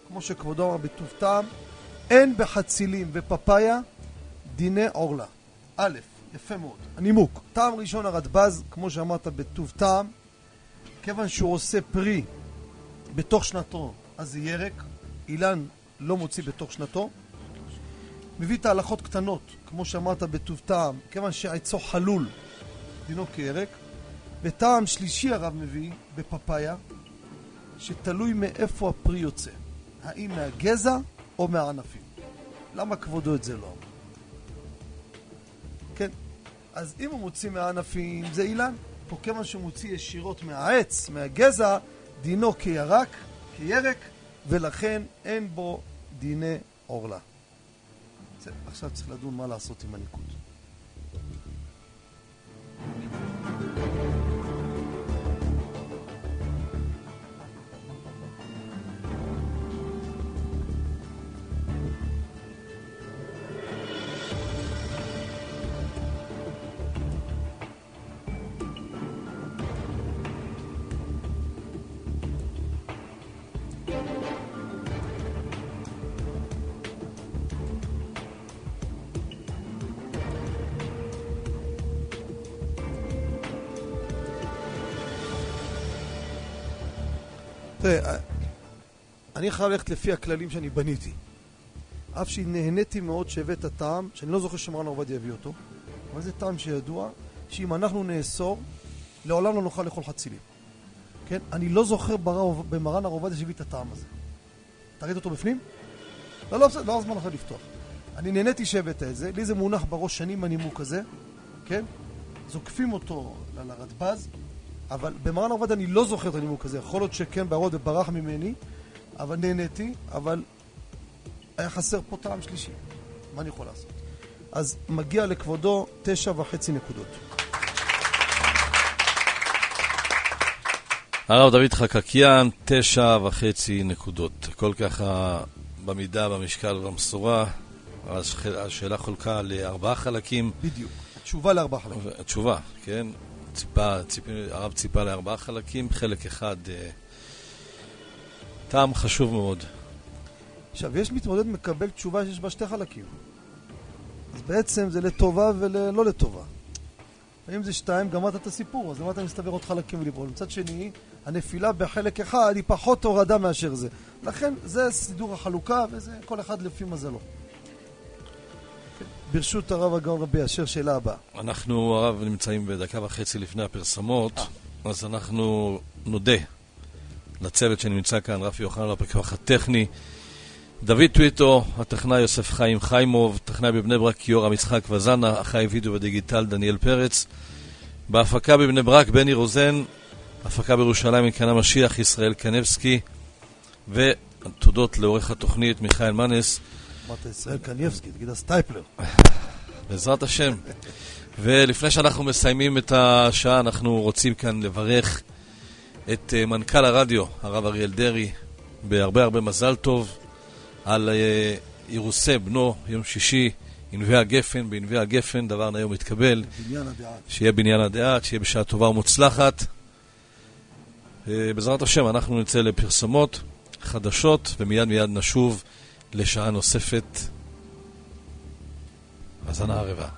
כמו שכבודו אמר בטוב טעם, אין בחצילים ופפאיה דיני עורלה. א', יפה מאוד. הנימוק, טעם ראשון הרדב"ז, כמו שאמרת בטוב טעם, כיוון שהוא עושה פרי בתוך שנתו, אז זה ירק, אילן לא מוציא בתוך שנתו. מביא את ההלכות קטנות, כמו שאמרת בטוב טעם, כיוון שעצו חלול, דינו כירק. וטעם שלישי הרב מביא בפפאיה, שתלוי מאיפה הפרי יוצא. האם מהגזע או מהענפים. למה כבודו את זה לא אמר? כן, אז אם הוא מוציא מהענפים זה אילן. פה כיוון שהוא מוציא ישירות מהעץ, מהגזע, דינו כירק, כירק, ולכן אין בו דיני עורלה. עכשיו צריך לדון מה לעשות עם הניקוד. אני חייב ללכת לפי הכללים שאני בניתי. אף שנהניתי מאוד שהבאת טעם, שאני לא זוכר שמרן עובדיה הביא אותו, אבל זה טעם שידוע, שאם אנחנו נאסור, לעולם לא נוכל לאכול חצילים. כן? אני לא זוכר ברב, במרן הרב עובדיה שהביא את הטעם הזה. אתה ראית אותו בפנים? לא, לא, בסדר, לא הזמן אחר לפתוח. אני נהניתי שהבאת את זה, לי זה מונח בראש שנים הנימוק הזה, כן? זוקפים אותו לרדב"ז, אבל במרן עובד אני לא זוכר את הנימוק הזה, יכול להיות שכן בערוד וברח ממני, אבל נהניתי, אבל היה חסר פה טעם שלישי. מה אני יכול לעשות? אז מגיע לכבודו תשע וחצי נקודות. הרב דוד חקקיאן, תשע וחצי נקודות. הכל ככה במידה, במשקל ובמשורה. הש- השאלה חולקה לארבעה חלקים. בדיוק. תשובה לארבעה חלקים. התשובה, כן? ציפה, ציפי, הרב ציפה לארבעה חלקים, חלק אחד אה, טעם חשוב מאוד. עכשיו, יש מתמודד מקבל תשובה שיש בה שתי חלקים. אז בעצם זה לטובה ולא לטובה. ואם זה שתיים, גמרת את הסיפור, אז למה אתה מסתבר עוד חלקים ולברול? מצד שני, הנפילה בחלק אחד היא פחות הורדה מאשר זה. לכן, זה סידור החלוקה, וזה כל אחד לפי מזלו. ברשות הרב הגאון רבי אשר, שאלה הבאה. אנחנו, הרב, נמצאים בדקה וחצי לפני הפרסמות, אז אנחנו נודה לצוות שנמצא כאן, רפי אוחנה, בפיקוח הטכני, דוד טוויטו, הטכנאי יוסף חיים חיימוב, טכנאי בבני ברק יורם יצחק וזנה, אחראי וידאו ודיגיטל דניאל פרץ. בהפקה בבני ברק בני רוזן, הפקה בירושלים מקנה משיח ישראל קנבסקי, ותודות לעורך התוכנית מיכאל מנס. אמרת ישראל קנייבסקי, תגיד הסטייפלר. *laughs* בעזרת השם. ולפני שאנחנו מסיימים את השעה, אנחנו רוצים כאן לברך את אה, מנכ"ל הרדיו, הרב אריאל דרעי, בהרבה הרבה מזל טוב על אה, אירוסי בנו, יום שישי, ענבי הגפן, בענבי הגפן, דבר נאי ומתקבל. בניין הדעה. שיהיה בניין הדעת, שיהיה בשעה טובה ומוצלחת. אה, בעזרת השם, אנחנו נצא לפרסומות, חדשות, ומיד מיד נשוב לשעה נוספת. האזנה ערבה.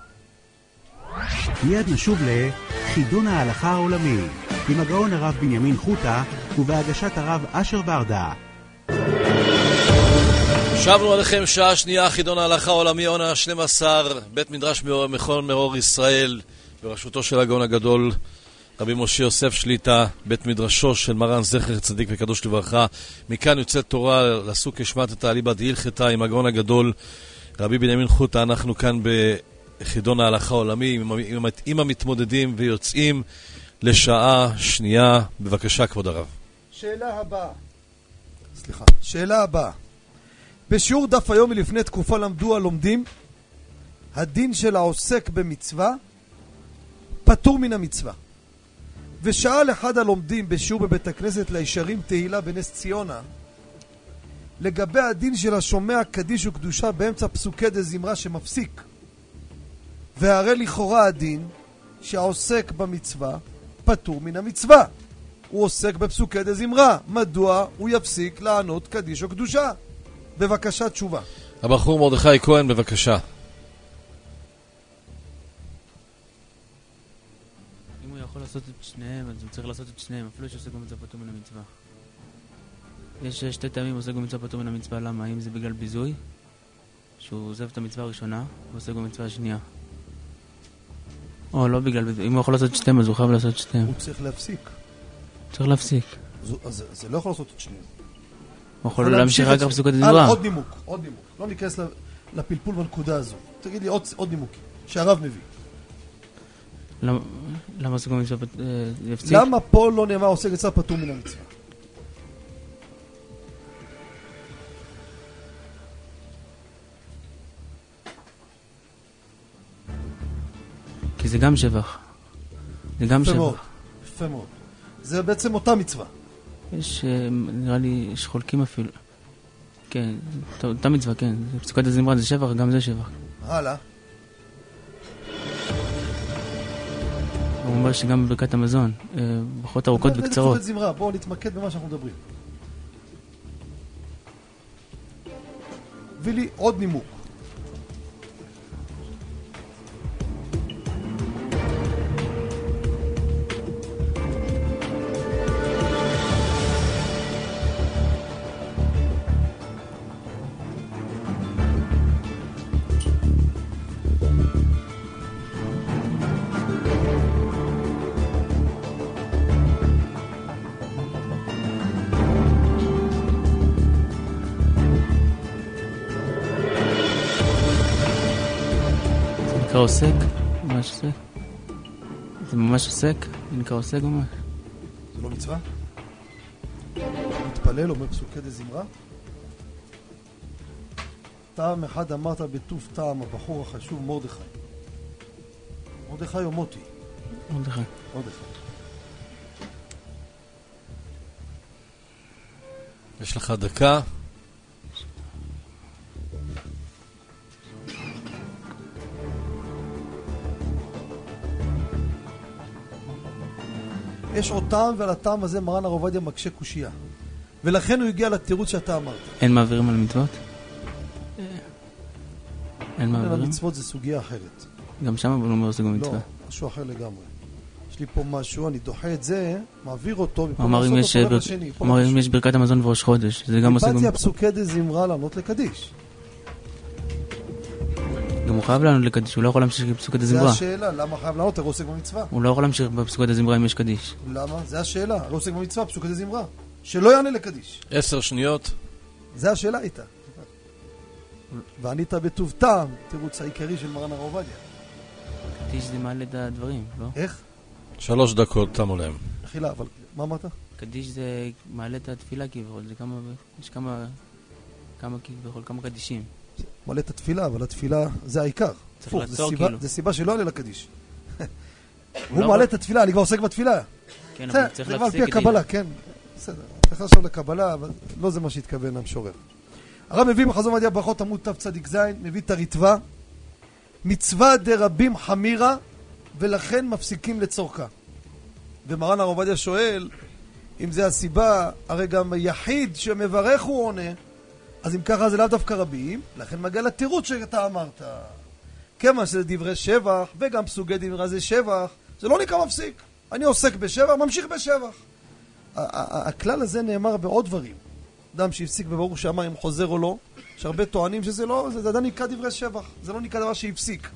מיד נשוב לחידון ההלכה העולמי, עם הגאון הרב בנימין חוטה, ובהגשת הרב אשר ברדה. שבנו עליכם שעה שנייה, חידון ההלכה העולמי, עונה ה-12, בית מדרש מכון מאור ישראל, בראשותו של הגאון הגדול, רבי משה יוסף שליטה, בית מדרשו של מרן זכר צדיק וקדוש לברכה. מכאן יוצאת תורה לסוג כשמת אליבא דהילכתא עם הגאון הגדול, רבי בנימין חוטה. אנחנו כאן בחידון ההלכה העולמי עם, עם, עם המתמודדים ויוצאים לשעה שנייה. בבקשה, כבוד הרב. שאלה הבאה. סליחה. שאלה הבאה. בשיעור דף היום מלפני תקופה למדו הלומדים הדין של העוסק במצווה פטור מן המצווה. ושאל אחד הלומדים בשיעור בבית הכנסת לישרים תהילה בנס ציונה לגבי הדין של השומע קדיש וקדושה באמצע פסוקי דזמרה שמפסיק. והרי לכאורה הדין שהעוסק במצווה פטור מן המצווה. הוא עוסק בפסוקי דזמרה. מדוע הוא יפסיק לענות קדיש או קדושה? בבקשה תשובה. הבחור מרדכי כהן, בבקשה. אם הוא יכול לעשות את שניהם, אז הוא צריך לעשות את שניהם, אפילו שעושה גם מצווה פטור מן המצווה. יש אה, שתי טעמים עושה גם מצווה פטור מן המצווה, למה? האם זה בגלל ביזוי, שהוא עוזב את המצווה הראשונה, ועושה גם מצווה השנייה. או לא בגלל אם הוא יכול לעשות שתיהם, אז הוא חייב לעשות שתיהם. הוא צריך להפסיק. צריך להפסיק. אז זה לא יכול לעשות את שניהם. הוא יכול להמשיך רק. הדברה. הלאה, עוד נימוק, עוד נימוק. לא ניכנס לפלפול בנקודה הזו. תגיד לי עוד נימוקים שהרב מביא. למה- עושה גם אה, יפסיק? למה פה לא נאמר עוסק מצווה פטור מן המצווה? כי זה גם שבח. זה גם יפה מאוד. שבח. יפה מאוד. זה בעצם אותה מצווה. יש, אה, נראה לי, יש חולקים אפילו. כן, אותה- מצווה, כן. פסוקת הזמרה זה שבח, גם זה שבח. הלאה. הוא אומר שגם בברכת המזון, אה, ברכות ארוכות וקצרות. פסוקת זמרה, בואו נתמקד במה שאנחנו מדברים. הביא לי עוד נימוק. עוסק? ממש עוסק? זה ממש עוסק? זה נקרא עוסק ממש? זה לא מצווה? מתפלל, אומר פסוקי דזמרה. טעם אחד אמרת בטוב טעם, הבחור החשוב מרדכי. מרדכי או מוטי? מרדכי. מרדכי. יש לך דקה. יש עוד טעם ועל הטעם הזה מרן הרב עובדיה מקשה קושייה. ולכן הוא הגיע לתירוץ שאתה אמרת. אין מעבירים על מצוות? אין על מעבירים? המצוות זה סוגיה אחרת. גם שם אבל הוא אומר עושה גם לא, מצווה. משהו אחר לגמרי. יש לי פה משהו, אני דוחה את זה, מעביר אותו, במקום אמר אם לעשות יש, אותו אמר. אם ברכת המזון וראש חודש, זה גם עושה גם... דיברתי הפסוקי דזמרה לענות לקדיש. גם הוא חייב לענות לקדיש, הוא לא יכול להמשיך בפסוקת זה הזמרה. השאלה, למה חייב לענות? הרי עוסק במצווה. הוא לא יכול להמשיך בפסוקת הזמרה אם יש קדיש. למה? זה השאלה, הרי עוסק במצווה, פסוקי דזמרה. שלא יענה לקדיש. עשר שניות. זה השאלה איתה. וענית בטוב טעם, תירוץ העיקרי של מרן הרב עובדיה. קדיש זה מעלה את הדברים, לא? איך? שלוש דקות תמו להם. מחילה, אבל מה אמרת? קדיש זה מעלה את התפילה כביכול, זה כמה, יש כמה, כמה כביכול, כמה קדישים. מלא את התפילה, אבל התפילה זה העיקר. הפוך, זה סיבה- כאילו. זה סיבה שלא עלה לקדיש. *laughs* הוא מעלה את התפילה, אני כבר עוסק בתפילה. כן, אבל צריך זה כבר על פי להפסיק. הקבלה, כן. בסדר. צריך עכשיו לקבלה, אבל לא זה מה שהתכוון המשורר. הרב מביא בחזון עובדיה ברכות עמוד תצ"ז, מביא את הרתווה. מצווה דרבים חמירה, ולכן מפסיקים לצורכה. ומרן הרב עובדיה שואל, אם זה הסיבה, הרי גם היחיד שמברך הוא עונה, אז אם ככה זה לאו דווקא רבים, לכן מגיע לתירוץ שאתה אמרת. כיוון שזה דברי שבח, וגם פסוקי דברי זה שבח, זה לא נקרא מפסיק. אני עוסק בשבח, ממשיך בשבח. הכלל הזה נאמר בעוד דברים. אדם שהפסיק בברוך שהמים חוזר או לא, שהרבה טוענים שזה לא, זה עדיין נקרא דברי שבח, זה לא נקרא דבר שהפסיק.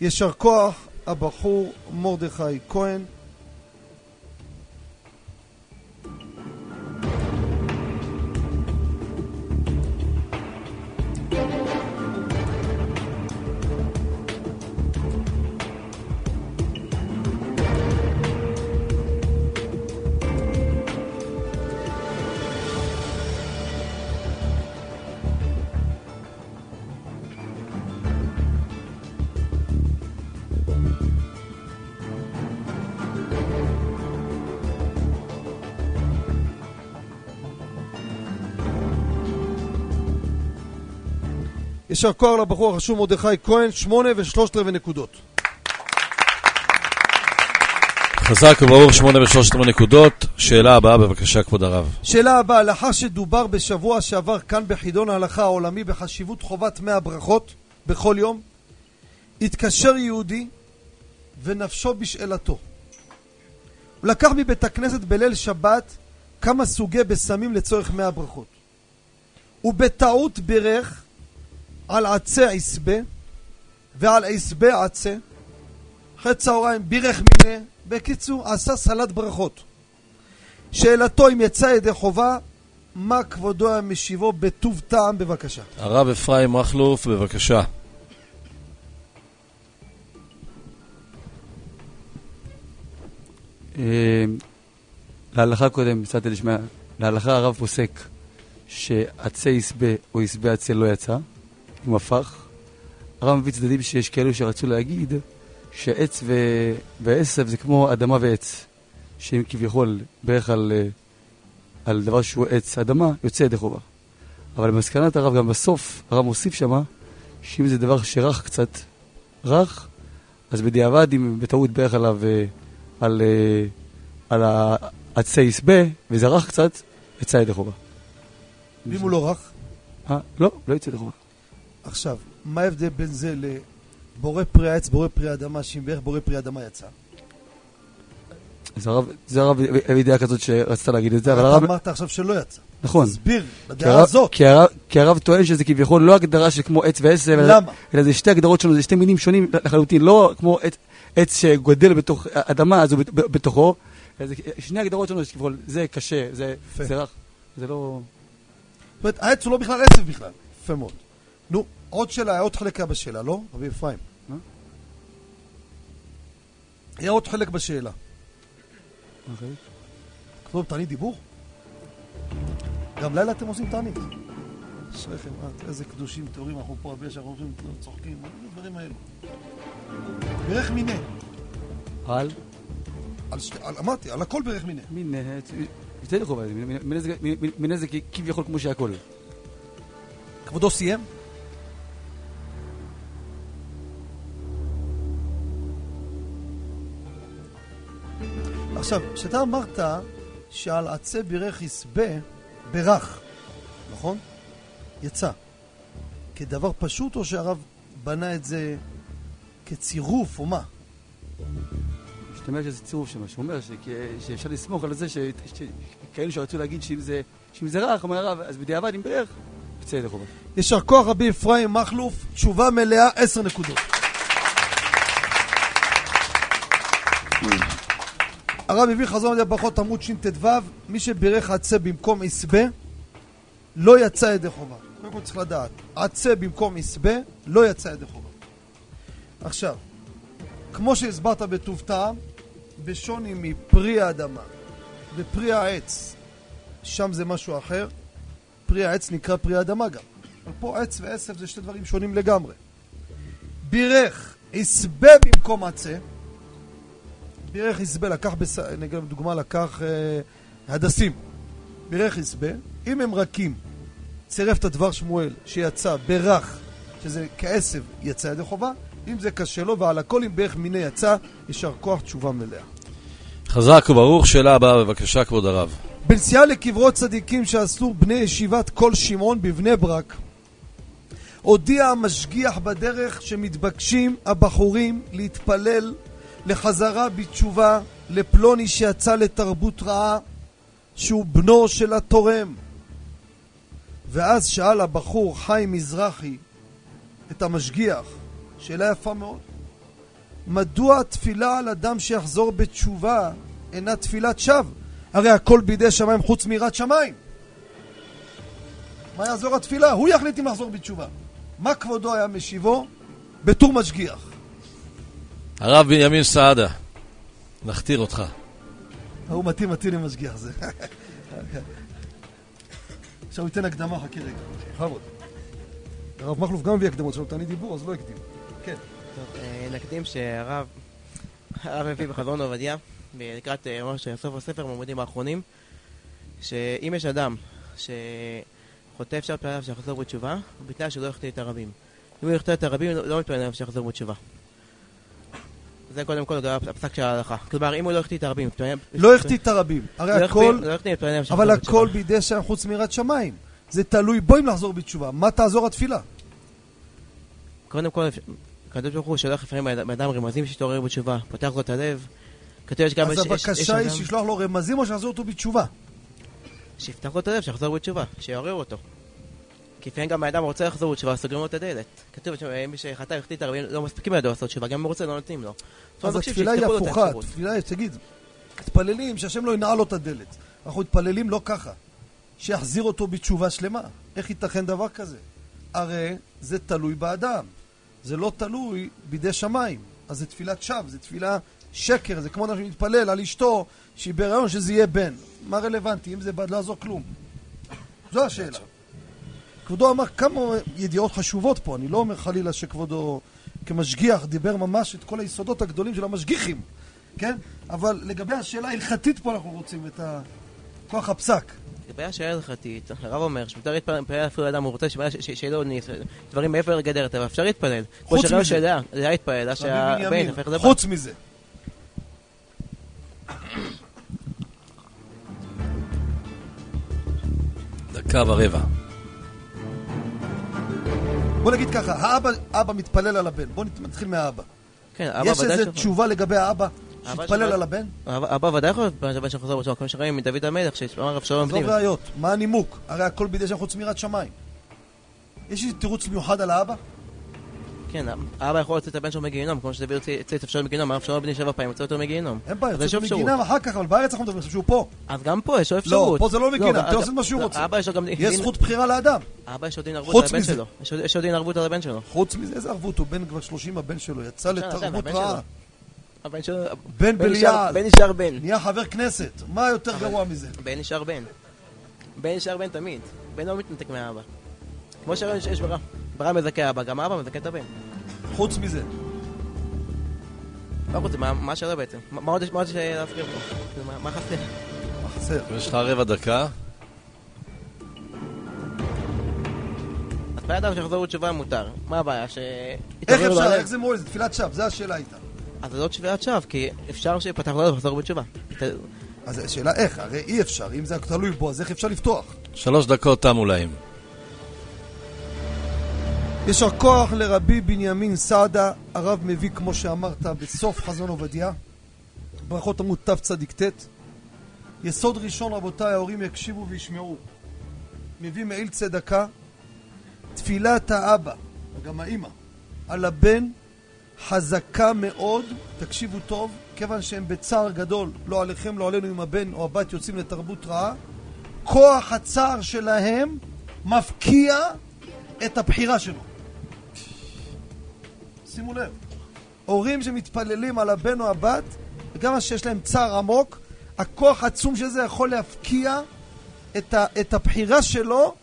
יישר כוח, הבחור מרדכי כהן. יישר כוח לבחור החשוב מרדכי כהן, שמונה ושלושת רבעי נקודות. חזק וברור, שמונה ושלושת רבעי נקודות. שאלה הבאה, בבקשה, כבוד הרב. שאלה הבאה, לאחר שדובר בשבוע שעבר כאן בחידון ההלכה העולמי בחשיבות חובת מאה ברכות בכל יום, התקשר יהודי ונפשו בשאלתו. הוא לקח מבית הכנסת בליל שבת כמה סוגי בשמים לצורך מאה ברכות. ובטעות בירך על עצי עשבה ועל עשבה עצה. אחרי צהריים בירך מיניה. בקיצור, עשה סלט ברכות. שאלתו אם יצא ידי חובה, מה כבודו היה משיבו בטוב טעם בבקשה. הרב אפרים מכלוף, בבקשה. אה, להלכה קודם, מצאתי לשמוע, להלכה הרב פוסק שעצי יסבה או יסבה עצה לא יצא, הוא הפך. הרב מביא צדדים שיש כאלו שרצו להגיד שעץ ו... ועשב זה כמו אדמה ועץ, שהם כביכול בערך על, אה, על דבר שהוא עץ, אדמה, יוצא ידי חובה. אבל במסקנת הרב גם בסוף, הרב מוסיף שמה, שאם זה דבר שרך קצת, רך, אז בדיעבד, אם בטעות בערך עליו, אה, על, אה, על העצי יסבה, וזה רך קצת, יצא ידי חובה. ואם הוא לא רך? אה, לא, לא יצא ידי חובה. עכשיו, מה ההבדל בין זה לבורא פרי העץ, בורא פרי האדמה, שאם בערך בורא פרי האדמה יצא? זה הרב הביא דעה כזאת שרצית להגיד את זה, אבל הרב... אמרת עכשיו שלא יצא. נכון. תסביר, לדעה הזאת. כי הרב- טוען שזה כביכול לא הגדרה של כמו עץ ועשב, אלא- זה שתי הגדרות שונות, זה שתי מינים שונים לחלוטין, לא כמו עץ- שגודל בתוך אדמה, אז הוא בת- בתוכו, שני הגדרות שונות, שכביכול זה קשה. זה רך, זה לא... זאת אומרת, העץ הוא לא בכלל עשב בכלל. יפה מאוד. נו, עוד שאלה, היה עוד חלק היה בשאלה, לא? רבי אפרים. היה עוד חלק בשאלה. אוקיי. כתוב תענית דיבור? גם לילה אתם עושים תענית. אשריכם, אה, איזה קדושים טהורים אנחנו פה הרבה שאנחנו הולכים צוחקים, מה זה הדברים האלו? ברך מיניה. על? על על- אמרתי, על הכל ברך מיניה. מין... אה, יוצא ידי חובה, מין איזה כביכול כמו שהכל. כבודו סיים? עכשיו, כשאתה אמרת שעל עצי בירך יסבה, ברך, נכון? יצא. כדבר פשוט או שהרב בנה את זה כצירוף או מה? משתמע שזה צירוף שם, שהוא אומר שאפשר לסמוך על זה ש- ש- כאלו שרצו להגיד שאם זה שאם זה רך, אומר הרב, אז בדיעבד אם בערך, יוצא ידי חובה. יישר כוח רבי אפרים מכלוף, תשובה מלאה, עשר נקודות. הרב הביא חזון על ברכות עמוד שט"ו, מי שבירך עצה במקום עשבה, לא יצא ידי חובה. קודם כל צריך לדעת, עצה במקום יסבה, לא יצא ידי חובה. עכשיו, כמו שהסברת בטוב טעם, בשוני מפרי האדמה ופרי העץ, שם זה משהו אחר, פרי העץ נקרא פרי האדמה גם. אבל פה עץ ועשב זה שתי דברים שונים לגמרי. בירך, יסבה במקום עצה, בירך יסבה, לקח, בס... נגיד לדוגמה, לקח אה, הדסים, בירך יסבה, אם הם רכים, צירף את הדבר שמואל שיצא ברך, שזה כעשב, יצא ידי חובה, אם זה קשה לו, ועל הכל אם בערך מיני יצא, יישר כוח תשובה מלאה. חזק וברוך, שאלה הבאה בבקשה כבוד הרב. בנסיעה לקברות צדיקים שעשו בני ישיבת כל שמעון בבני ברק, הודיע המשגיח בדרך שמתבקשים הבחורים להתפלל לחזרה בתשובה לפלוני שיצא לתרבות רעה שהוא בנו של התורם. ואז שאל הבחור חיים מזרחי את המשגיח, שאלה יפה מאוד, מדוע התפילה על אדם שיחזור בתשובה אינה תפילת שווא? הרי הכל בידי שמיים חוץ מיראת שמיים. מה יעזור התפילה? הוא יחליט אם לחזור בתשובה. מה כבודו היה משיבו? בתור משגיח. הרב בנימין סעדה, נכתיר אותך. ההוא מתאים מתאים למשגיח זה. *laughs* עכשיו הוא ייתן הקדמה, חכה רגע. בכבוד. הרב מכלוף גם הביא הקדמות שלו, תעני דיבור, אז לא הקדים. כן. אה, נקדים שהרב הרב הביא בחזון עובדיה, לקראת אה, ממש סוף הספר, בעמודים האחרונים, שאם יש אדם שחוטא אפשר להתפלל עליו שיחזור בתשובה, בתנאי שלא יחטא את הרבים. אם הוא יחטא את הרבים, לא מתפלל עליו שיחזור בתשובה. זה קודם כל לגבי הפסק של ההלכה. כלומר, אם הוא לא יחטיא את הרבים, לא יחטיא את הרבים. הרי לא הכל, לא מתפלל עליו שיחזור אבל. הכל בידי שם חוץ מיראת שמיים. זה תלוי בו אם לחזור בתשובה. מה תעזור התפילה? קודם כל, הקדוש ברוך הוא שולח לפעמים בן אדם רמזים שיתעורר בתשובה, פותח לו את הלב. כתוב יש גם... אז הבקשה היא שישלוח לו רמזים או שיחזור אותו בתשובה. שיפתח לו את הלב, שיחזור בתשובה, שיעורר אותו. כי לפעמים גם האדם רוצה לחזור בתשובה, סוגרים לו את הדלת. כתוב שמי שחטא יחטיא את הרבים, לא מספיקים לידו לעשות תשובה, גם אם הוא רוצה, לא נותנים לו. אז התפילה היא הפוכה. התפילה היא, תגיד, מתפללים שהשם לא ינעל לו את הדלת. אנחנו מתפללים לא ככה. שיחזיר אותו בתשובה שלמה. איך ייתכן דבר כזה? הרי זה תלוי באדם. זה לא תלוי בידי שמיים. אז זה תפילת שווא, זה תפילה שקר, זה כמו אדם שמתפלל על אשתו שהיא בהיריון שזה יהיה בן. מה רלוונטי? אם זה בד לא יעזור כלום. זו השאלה. כבודו אמר כמה ידיעות חשובות פה, אני לא אומר חלילה שכבודו כמשגיח דיבר ממש את כל היסודות הגדולים של המשגיחים, כן? אבל לגבי השאלה ההלכתית פה אנחנו רוצים את כוח הפסק. לגבי השאלה ההלכתית, הרב אומר שמותר להתפלל אפילו לאדם, הוא רוצה שיהיה לו דברים מעבר לגדר הטבע, אפשר להתפלל. כמו חוץ מזה. שידע, זה היה רבי שהבן יפך לדבר. חוץ מזה. דקה ורבע. בוא נגיד ככה, האבא אבא מתפלל על הבן, בוא נת- נתחיל מהאבא. כן, אבא יש שלא. תשובה לגבי האבא אבא שהתפלל על הבן? אבא ודאי יכול להיות הבן שחזר בתשובה, כמו שראינו מדוד המלך, שאמר רב שלום עזוב. ראיות, מה הנימוק? הרי הכל בידי שם חוץ מיראת שמיים. יש איזה תירוץ מיוחד על האבא? כן, האבא יכול להוציא את הבן שלו מגיהינום, כמו שדוד הוציא את אבשלום מגיהינום, הרב שלום בני שבע פעמים הוציא אותו מגיהינום. אין בעיה, יש יוצא אפשרות. מגינם אחר כך, אבל בארץ אנחנו מדברים שהוא פה. אז גם פה יש לו אפשרות. לא, פה זה לא מגינם, גם- אתה עושה מה שהוא לא, רוצה. אבא יש לו גם יש דין- זכות בחירה לאדם. אבא יש לו דין ערבות על הבן. שלו. יש לו- יש לו דין ערבות על הבן שלו. חוץ מזה, איזה ערבות? הוא בן כבר 30 הבן שלו, יצא לתרבות רעה. שלו. הבן שלו... בן בליעל. בן נשאר בן. נהיה חבר כנסת. מה יותר גרוע מזה? בן נשאר בן. בן נשאר בן תמיד. בן לא מתנתק מהאבא. כמו שיש ברע. ברע מזכה אבא, גם אבא מזכה את הבן. חוץ מזה. מה חוץ, מה מה השאלה בעצם? מה עוד יש יש להזכיר פה? כאילו, מה- מה חסר? מה חסר? יש לך רבע דקה. אז בן אדם שיחזור בתשובה מותר. מה הבעיה? ש... איך אפשר? איך זה מועיל? זה תפילת שווא, זו השאלה איתה. אז זה לא תפילת שווא, כי אפשר שיפתח לו לחזור בתשובה. אז השאלה איך, הרי אי אפשר, אם זה תלוי בו, אז איך אפשר לפתוח? שלוש דקות תמו להם. יישר כוח לרבי בנימין סעדה, הרב מביא, כמו שאמרת, בסוף חזון עובדיה, ברכות עמוד תצ"ט. יסוד ראשון, רבותיי, ההורים יקשיבו וישמעו. מביא מעיל צדקה, תפילת האבא, וגם האימא, על הבן חזקה מאוד, תקשיבו טוב, כיוון שהם בצער גדול, לא עליכם, לא עלינו, אם הבן או הבת יוצאים לתרבות רעה, כוח הצער שלהם מפקיע את הבחירה שלו. שימו לב, הורים שמתפללים על הבן או הבת, וגם שיש להם צער עמוק, הכוח העצום של זה יכול להפקיע את, ה, את הבחירה שלו,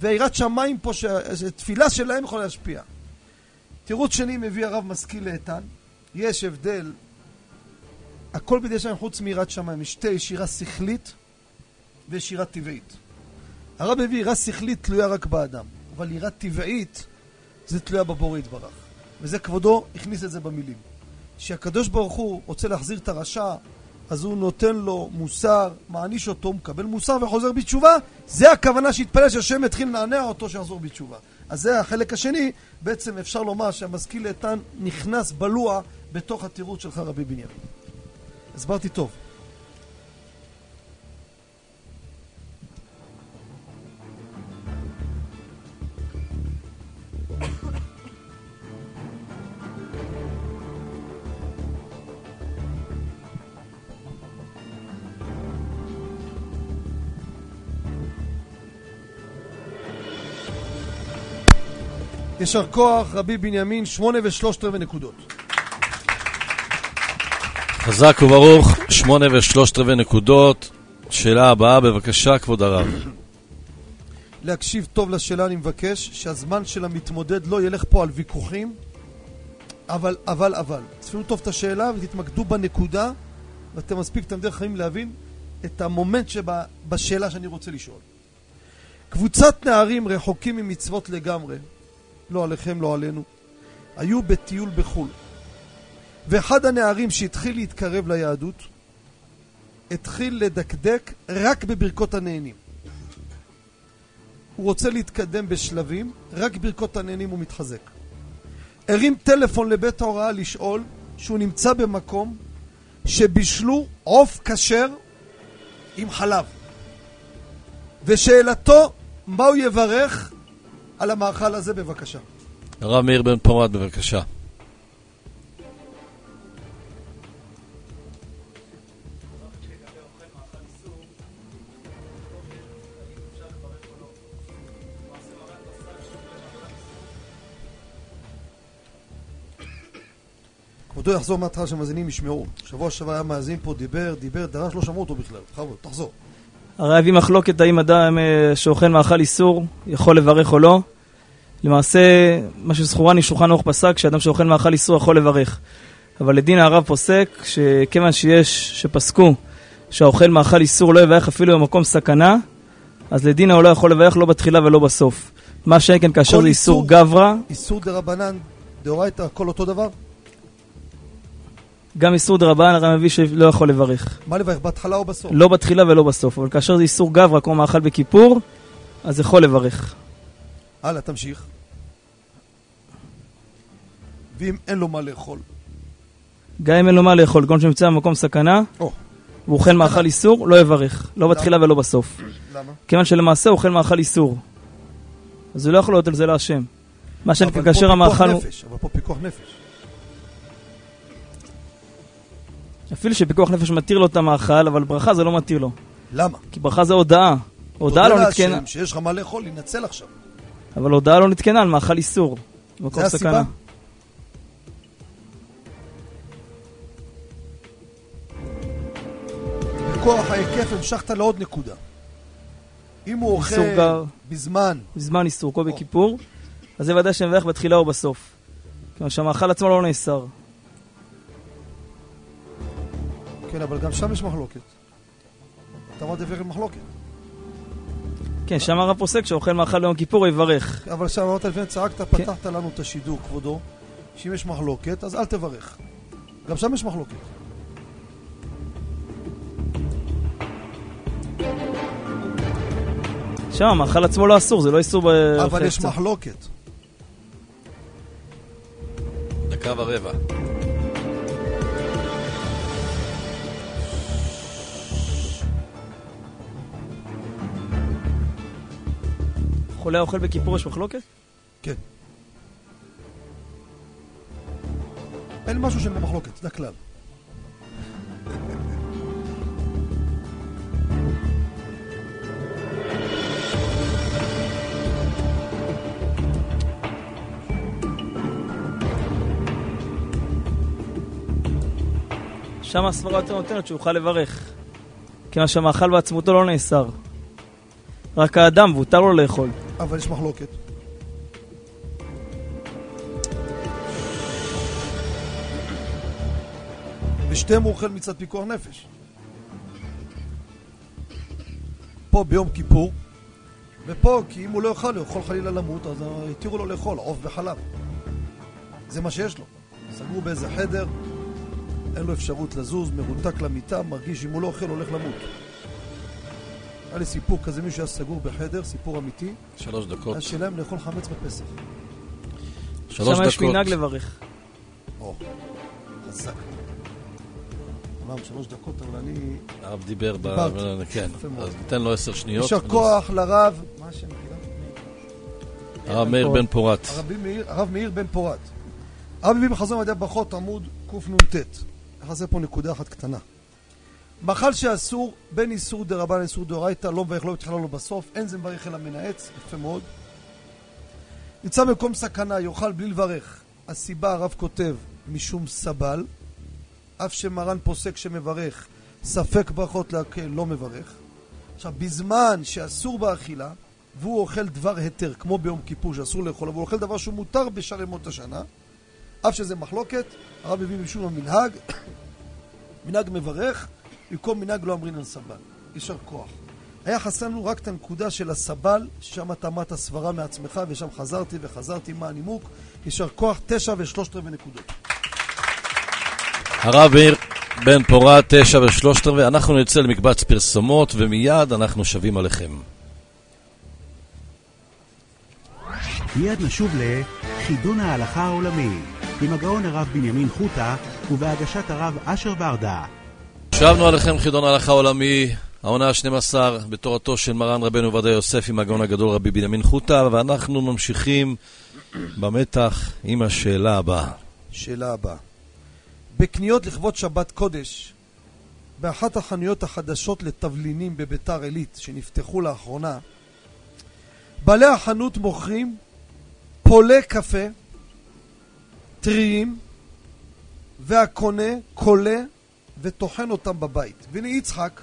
ויראת שמיים פה, שתפילה שלהם יכולה להשפיע. תירוץ שני מביא הרב משכיל לאיתן, יש הבדל, הכל בידי שם חוץ מיראת שמיים, יש שתי, יש יראה שכלית ויש יראה טבעית. הרב מביא יראה שכלית תלויה רק באדם, אבל יראה טבעית זה תלויה בבורא יתברך. וזה כבודו הכניס את זה במילים. כשהקדוש ברוך הוא רוצה להחזיר את הרשע, אז הוא נותן לו מוסר, מעניש אותו, מקבל מוסר וחוזר בתשובה, זה הכוונה שהתפלל שהשם יתחיל לנענע אותו שיחזור בתשובה. אז זה החלק השני, בעצם אפשר לומר שהמשכיל איתן נכנס בלוע בתוך התירוץ שלך רבי בנימין. הסברתי טוב. יישר כוח, רבי בנימין, שמונה ושלושת רבעי נקודות. חזק וברוך, שמונה ושלושת רבעי נקודות. שאלה הבאה, בבקשה, כבוד הרב. להקשיב טוב לשאלה אני מבקש, שהזמן של המתמודד לא ילך פה על ויכוחים, אבל, אבל, אבל. תספרו טוב את השאלה ותתמקדו בנקודה, ואתם מספיק תלמידי חיים להבין את המומנט שבשאלה שאני רוצה לשאול. קבוצת נערים רחוקים ממצוות לגמרי, לא עליכם, לא עלינו, היו בטיול בחו"ל. ואחד הנערים שהתחיל להתקרב ליהדות, התחיל לדקדק רק בברכות הנהנים. הוא רוצה להתקדם בשלבים, רק ברכות הנהנים הוא מתחזק. הרים טלפון לבית ההוראה לשאול שהוא נמצא במקום שבישלו עוף כשר עם חלב. ושאלתו, מה הוא יברך על המאכל הזה בבקשה. הרב מאיר בן פורת, בבקשה. כבודו יחזור מההתחלה שהמאזינים ישמעו. שבוע שעבר היה מאזין פה, דיבר, דיבר, דרש, לא שמעו אותו בכלל. בכבוד, תחזור. הרי הביא מחלוקת האם אדם אה, שאוכל מאכל איסור יכול לברך או לא. למעשה, מה שזכורני שולחן אורך פסק, שאדם שאוכל מאכל איסור יכול לברך. אבל לדין הרב פוסק, שכיוון שיש, שפסקו שהאוכל מאכל איסור לא יברך אפילו במקום סכנה, אז לדין הוא לא יכול לברך לא בתחילה ולא בסוף. מה שאין כן כאשר זה איסור גברא. איסור דה רבנן, דאורייתא, הכל אותו דבר? גם איסור דה רבנן הרי מביא שלא יכול לברך. מה לברך, בהתחלה או בסוף? לא בתחילה ולא בסוף, אבל כאשר זה איסור גברא כמו מאכל בכיפור, אז יכול לברך. הלאה, תמשיך. ואם אין לו מה לאכול? גם אם אין לו מה לאכול, כל שנמצא במקום סכנה, או. והוא אוכל מאכל איסור, לא יברך. לא בתחילה ולא בסוף. למה? כיוון שלמעשה הוא אוכל מאכל איסור. אז הוא לא יכול להיות על זה להשם. מה שאני כאשר המאכל הוא... אבל פה פיקוח נפש. אפילו שפיקוח נפש מתיר לו את המאכל, אבל ברכה זה לא מתיר לו. למה? כי ברכה זה הודאה. הודאה לא תודה נתקנה. להשם שיש לך מה לאכול, להינצל עכשיו. אבל הודאה לא נתקנה על מאכל איסור. זה סכנה. הסיבה? בכוח ההיקף המשכת לעוד נקודה. אם הוא אוכל גר. בזמן, בזמן איסור, כל בכיפור, אז זה ודאי שמברך בתחילה או בסוף. כיוון שהמאכל עצמו לא נאסר. כן, אבל גם שם יש מחלוקת. אתה אמרת לפני כן מחלוקת. כן, שם הרב פוסק שאוכל מאכל ביום כיפור יברך. אבל שם אמרת לפני, צעקת, כן. פתחת לנו את השידור, כבודו, שאם יש מחלוקת, אז אל תברך. גם שם יש מחלוקת. שם המאכל עצמו לא אסור, זה לא איסור באוכל אבל יש. מחלוקת. דקה ורבע. חולה האוכל בכיפור יש מחלוקת? כן. אין משהו שאין במחלוקת, זה הכלל. שם הסברה יותר נותנת שהוא יוכל לברך. כיוון שהמאכל בעצמותו לא נאסר. רק האדם, והותר לו לאכול. אבל יש מחלוקת. ושתיהם הוא אוכל מצד פיקוח נפש. פה ביום כיפור, ופה כי אם הוא לא יאכל, הוא יכול חלילה למות, אז התירו לו לאכול עוף וחלב. זה מה שיש לו. סגרו באיזה חדר, אין לו אפשרות לזוז, מרותק למיטה, מרגיש שאם הוא לא אוכל, הולך למות. היה לי סיפור כזה, מישהו היה סגור בחדר, סיפור אמיתי. שלוש דקות. היה שלהם לאכול חמץ בפסח. שלוש שם יש דקות. מנהג לברך. או, חזק. אמרנו שלוש דקות, אבל אני... הרב דיבר, ב... כן. אז ניתן לו עשר שניות. יישר כוח לרב, מה השם? הרב מאיר בן פורת. הרב מאיר בן פורת. הרב מביא בחזון מדעי ברכות עמוד קנ"ט. נכנסה פה נקודה אחת קטנה. מאכל שאסור, בין איסור דה רבן לאיסור דאורייתא, לא מברך לא בתחילה לא בסוף, אין זה מברך אלא מנאץ, יפה מאוד. נמצא במקום סכנה, יאכל בלי לברך. הסיבה, הרב כותב, משום סבל, אף שמרן פוסק שמברך, ספק ברכות להקל, לא מברך. עכשיו, בזמן שאסור באכילה, והוא אוכל דבר היתר, כמו ביום כיפור שאסור לאכול, אבל הוא אוכל דבר שהוא מותר בשאר ימות השנה, אף שזה מחלוקת, הרב מביא משום המנהג, *coughs* מנהג מברך, במקום מנהג לא אמרינן סבל. יישר כוח. היה חסר לנו רק את הנקודה של הסבל, ששם אתה אמרת סברה מעצמך, ושם חזרתי וחזרתי מה הנימוק. יישר כוח, תשע ושלושת רבעי נקודות. הרב מאיר בן פורת, תשע ושלושת רבעי. אנחנו נצא למקבץ פרסומות, ומיד אנחנו שבים עליכם. מיד נשוב לחידון ההלכה העולמי, עם הגאון הרב בנימין חוטה ובהגשת הרב אשר ברדה. שבנו עליכם חידון ההלכה העולמי, העונה ה-12 בתורתו של מרן רבנו עובדיה יוסף עם הגאון הגדול רבי בנימין חוטה, ואנחנו ממשיכים במתח עם השאלה הבאה. שאלה הבאה. בקניות לכבוד שבת קודש, באחת החנויות החדשות לתבלינים בביתר עילית שנפתחו לאחרונה, בעלי החנות מוכרים פולי קפה טריים, והקונה קולה וטוחן אותם בבית. והנה יצחק,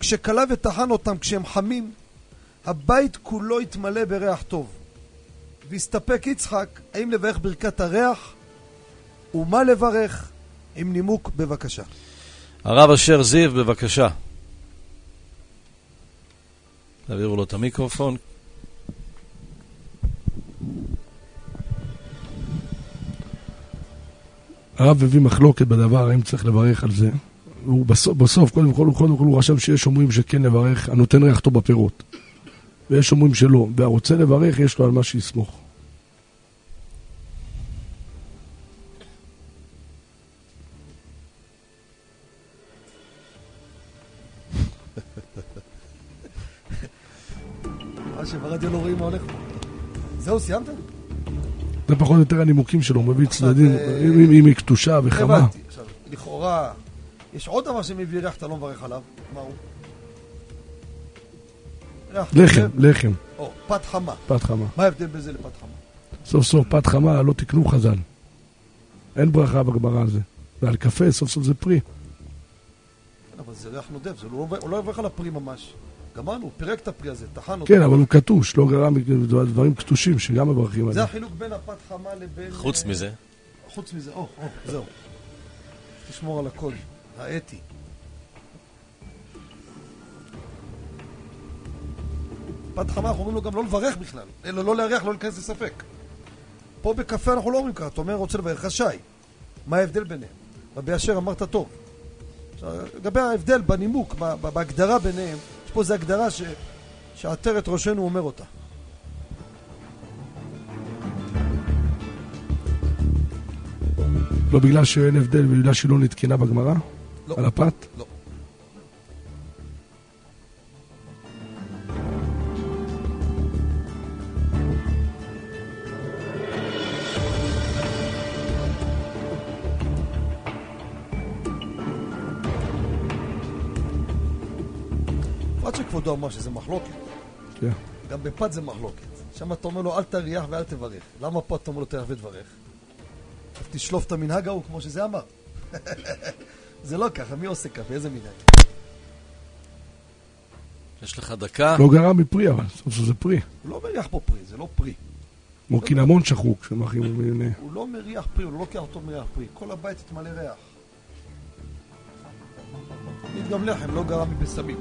כשקלה וטחן אותם כשהם חמים, הבית כולו התמלא בריח טוב. והסתפק יצחק האם לברך ברכת הריח ומה לברך עם נימוק בבקשה. הרב אשר זיו, בבקשה. תעבירו לו את המיקרופון. הרב הביא מחלוקת בדבר, האם צריך לברך על זה. הוא בסוף, בסוף קודם כל, קודם כל הוא רשם שיש אומרים שכן לברך, הנותן ריח טוב בפירות. ויש אומרים שלא, והרוצה לברך, יש לו על מה שיסמוך. מה שברדיו לא רואים מה הולך פה. זהו, סיימת? זה פחות או יותר הנימוקים שלו, הוא מביא צדדים, אה, אם היא קדושה וחמה. הבנתי. עכשיו, לכאורה, יש עוד דבר שמביא ריח שאתה לא מברך עליו, מה הוא? לחם, לחם, או, פת חמה. פת חמה. מה ההבדל בין זה לפת חמה? סוף סוף פת חמה, לא תקנו חז"ל. אין ברכה בגמרא על זה. ועל קפה, סוף סוף זה פרי. כן, אבל זה ריח נודף, זה לא הוא לא יברך על הפרי ממש. גמרנו, הוא פירק את הפרי הזה, טחן אותו. כן, אבל הוא קטוש, לא גרם דברים קטושים שגם מברכים זה עליהם. החילוק בין הפת חמה לבין... חוץ אה, מזה, חוץ מזה, או, או, זהו. תשמור על הקוד, האתי. פת חמה אנחנו אומרים לו גם לא לברך בכלל, אלא לא להריח, לא להיכנס לספק. פה בקפה אנחנו לא אומרים ככה, אתה אומר רוצה לברך, רשאי. מה ההבדל ביניהם? רבי אשר אמרת טוב. לגבי ההבדל בנימוק, בהגדרה ביניהם, פה איזו הגדרה ש... שעטרת ראשנו אומר אותה. לא בגלל שאין הבדל, בגלל שהיא לא נתקנה בגמרא? לא. על הפת? לא. בפרט שכבודו אמר שזה מחלוקת. כן. גם בפת זה מחלוקת. שם אתה אומר לו אל תריח ואל תברך. למה פה אתה אומר לו תריח ותברך? אז תשלוף את המנהג ההוא כמו שזה אמר. *laughs* זה לא ככה, מי עושה קפה? איזה מנהג? יש לך דקה. לא גרם מפרי, אבל סוף סוף זה פרי. הוא לא מריח פה פרי, זה לא פרי. כמו קינמון שחוק, שמחים מיני. הוא לא מריח פרי, הוא לא לוקח אותו מריח פרי. כל הבית התמלא ריח. גם לחם, לא גרם מבשמים.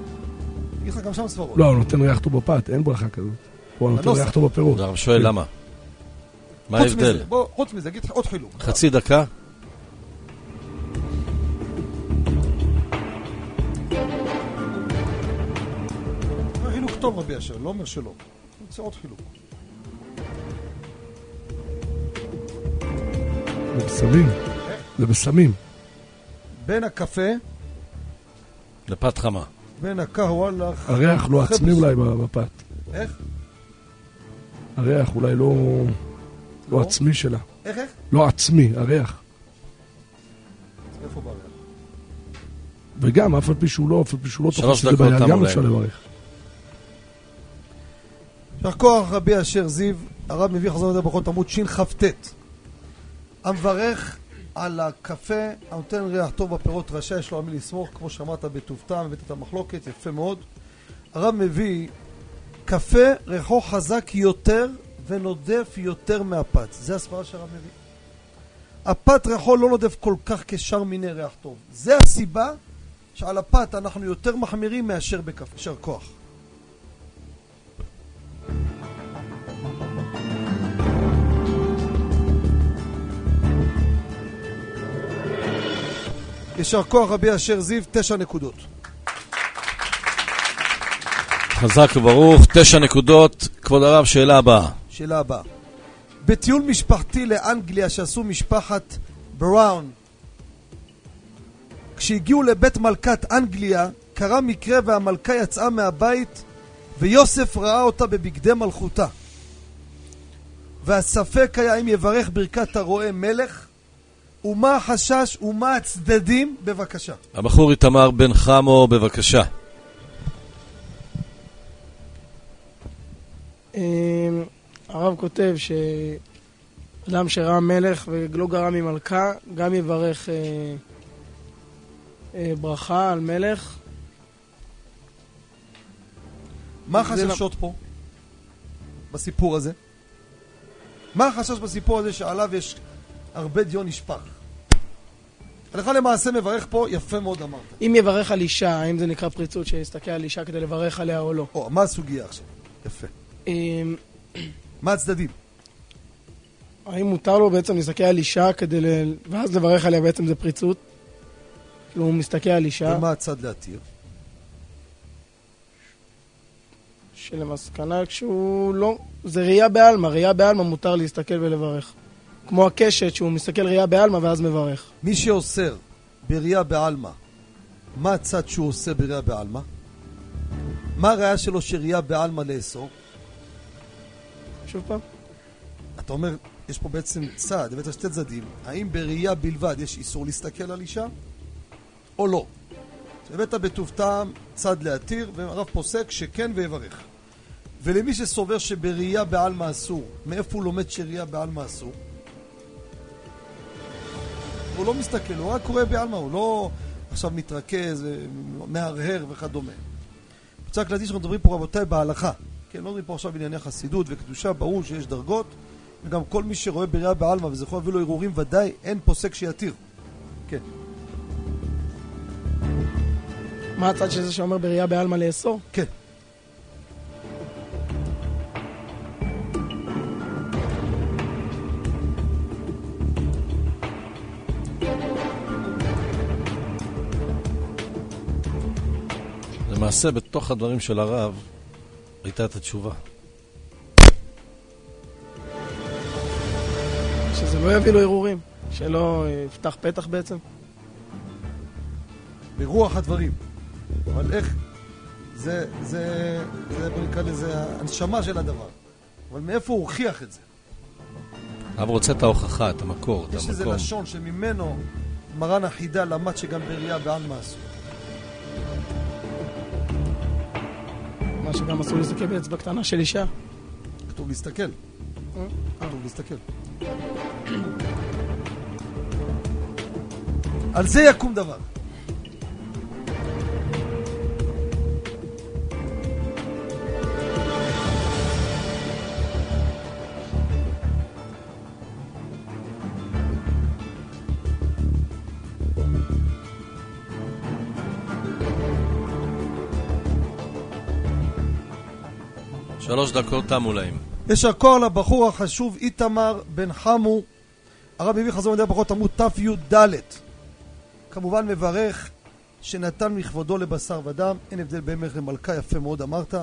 אגיד לך גם שם סברות. לא, הוא נותן ריח טוב בפת, אין ברכה כזאת. הוא נותן בנוסח. ריח טוב בפירות. הרב שואל למה. מה ההבדל? חוץ מזה, אגיד לך עוד חילוק. חצי דקה? חילוק טוב רבי אשר, לא אומר שלא. אני רוצה עוד חילוק. זה בסמים. זה בסמים. בין הקפה, לפת חמה. בין הקהוואלה... הריח לא עצמי אולי בפת. איך? הריח אולי לא... לא עצמי שלה. איך, איך? לא עצמי, הריח. איפה בריח? וגם, אף על פי שהוא לא, אף על פי שהוא לא שלוש תופס את זה דקות ביד, תמו גם. אפשר לברך. יישר כוח רבי אשר זיו, הרב מביא חזון לדבר ברכות עמוד שכ"ט. המברך על הקפה הנותן ריח טוב בפירות רשאי יש לו על מי לסמוך, כמו שאמרת בטוב טעם, הבאת את המחלוקת, יפה מאוד. הרב מביא קפה ריחו חזק יותר ונודף יותר מהפת. זה הסברה שהרב מביא. הפת ריחו לא נודף כל כך כשאר מיני ריח טוב. זה הסיבה שעל הפת אנחנו יותר מחמירים מאשר בקפה. יישר כוח. יישר כוח רבי אשר זיו, תשע נקודות. חזק וברוך, תשע נקודות. כבוד הרב, שאלה הבאה. שאלה הבאה. בטיול משפחתי לאנגליה שעשו משפחת בראון, כשהגיעו לבית מלכת אנגליה, קרה מקרה והמלכה יצאה מהבית ויוסף ראה אותה בבגדי מלכותה. והספק היה אם יברך ברכת הרועה מלך, ומה החשש ומה הצדדים, בבקשה. הבחור איתמר בן חמו, בבקשה. אה, הרב כותב שאדם שראה מלך ולא גרם ממלכה, גם יברך אה, אה, ברכה על מלך. מה החששות פה? בסיפור הזה? מה החשש בסיפור הזה שעליו יש הרבה דיון נשפך? הלכה למעשה מברך פה, יפה מאוד אמרת. אם יברך על אישה, האם זה נקרא פריצות שיסתכל על אישה כדי לברך עליה או לא? או, מה הסוגיה עכשיו? יפה. אמ, מה הצדדים? האם מותר לו בעצם להסתכל על אישה כדי ל... ואז לברך עליה בעצם זה פריצות? כאילו הוא מסתכל על אישה, ומה הצד להתיר? שלמסקנה כשהוא לא... זה ראייה בעלמא, ראייה בעלמא מותר להסתכל ולברך. כמו הקשת שהוא מסתכל ראייה בעלמא ואז מברך. מי שאוסר בראייה בעלמא, מה הצד שהוא עושה בראייה בעלמא? מה הראייה שלו שראייה בעלמא לאסור? שוב פעם? אתה אומר, יש פה בעצם צד, הבאת שתי צדדים. האם בראייה בלבד יש איסור להסתכל על אישה, או לא? הבאת בטוב טעם צד להתיר, והרב פוסק שכן ויברך. ולמי שסובר שבראייה בעלמא אסור, מאיפה הוא לומד שראייה בעלמא אסור? הוא לא מסתכל, הוא רק קורא בעלמא, הוא לא עכשיו מתרכז, מהרהר וכדומה. רק להדגיש שאנחנו מדברים פה רבותיי בהלכה. כן, לא מדברים פה עכשיו בענייני חסידות וקדושה, ברור שיש דרגות, וגם כל מי שרואה בראייה בעלמא וזה יכול להביא לו הרהורים, ודאי אין פוסק שיתיר. כן. מה הצד של זה שאומר בראייה בעלמא לאסור? כן. למעשה, בתוך הדברים של הרב, הייתה את התשובה. שזה לא יביא לו הרהורים, שלא יפתח פתח בעצם. ברוח הדברים. אבל איך? זה, זה, זה בוא נקרא לזה הנשמה של הדבר. אבל מאיפה הוא הוכיח את זה? הרב רוצה את ההוכחה, את המקור, את יש איזה המקום. לשון שממנו מרן החידה למד שגם בראייה בעלמא אסור. מה שגם אסור להסתכל באצבע קטנה של אישה. כתוב להסתכל. כתוב להסתכל. על זה יקום דבר. שלוש דקות תמו להם. יישר כוח לבחור החשוב איתמר בן חמו, הרב הביא חזון מדעי הברכות עמוד תי"ד. כמובן מברך שנתן מכבודו לבשר ודם, אין הבדל בין מלך למלכה, יפה מאוד אמרת.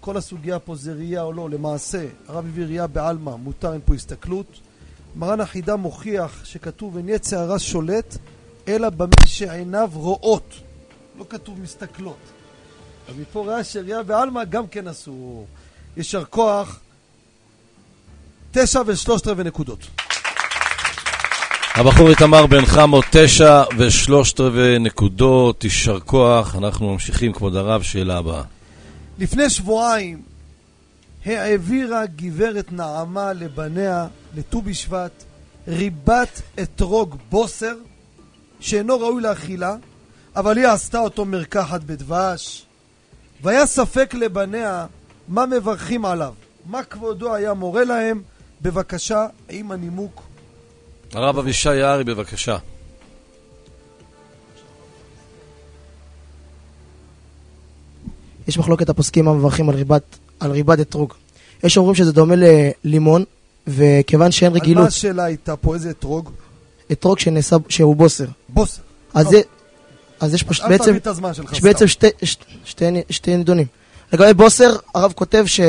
כל הסוגיה פה זה ראייה או לא, למעשה, הרב הביא ראייה בעלמא, מותר, אין פה הסתכלות. מרן החידה מוכיח שכתוב אין יצר הרע שולט, אלא במי שעיניו רואות. לא כתוב מסתכלות. אז מפה רואה שראייה בעלמא גם כן אסור. יישר כוח, תשע ושלושת רבעי נקודות. הבחור איתמר בן חמו, תשע ושלושת רבעי נקודות, יישר כוח. אנחנו ממשיכים, כבוד הרב, שאלה הבאה. לפני שבועיים העבירה גברת נעמה לבניה, לט"ו בשבט, ריבת אתרוג בוסר, שאינו ראוי לאכילה, אבל היא עשתה אותו מרקחת בדבש. והיה ספק לבניה מה מברכים עליו, מה כבודו היה מורה להם, בבקשה, עם הנימוק. הרב אבישי יערי, בבקשה. יש מחלוקת הפוסקים המברכים על ריבת, על ריבת אתרוג. יש אומרים שזה דומה ללימון, וכיוון שאין על רגילות... מה השאלה הייתה פה? איזה אתרוג? אתרוג שנעשה, שהוא בוסר. בוסר. אז. זה, אז יש פה אל בעצם, תביא את הזמן שלך יש. בעצם שתי, שתי, שתי, שתי נדונים. לגבי בוסר, הרב כותב ש,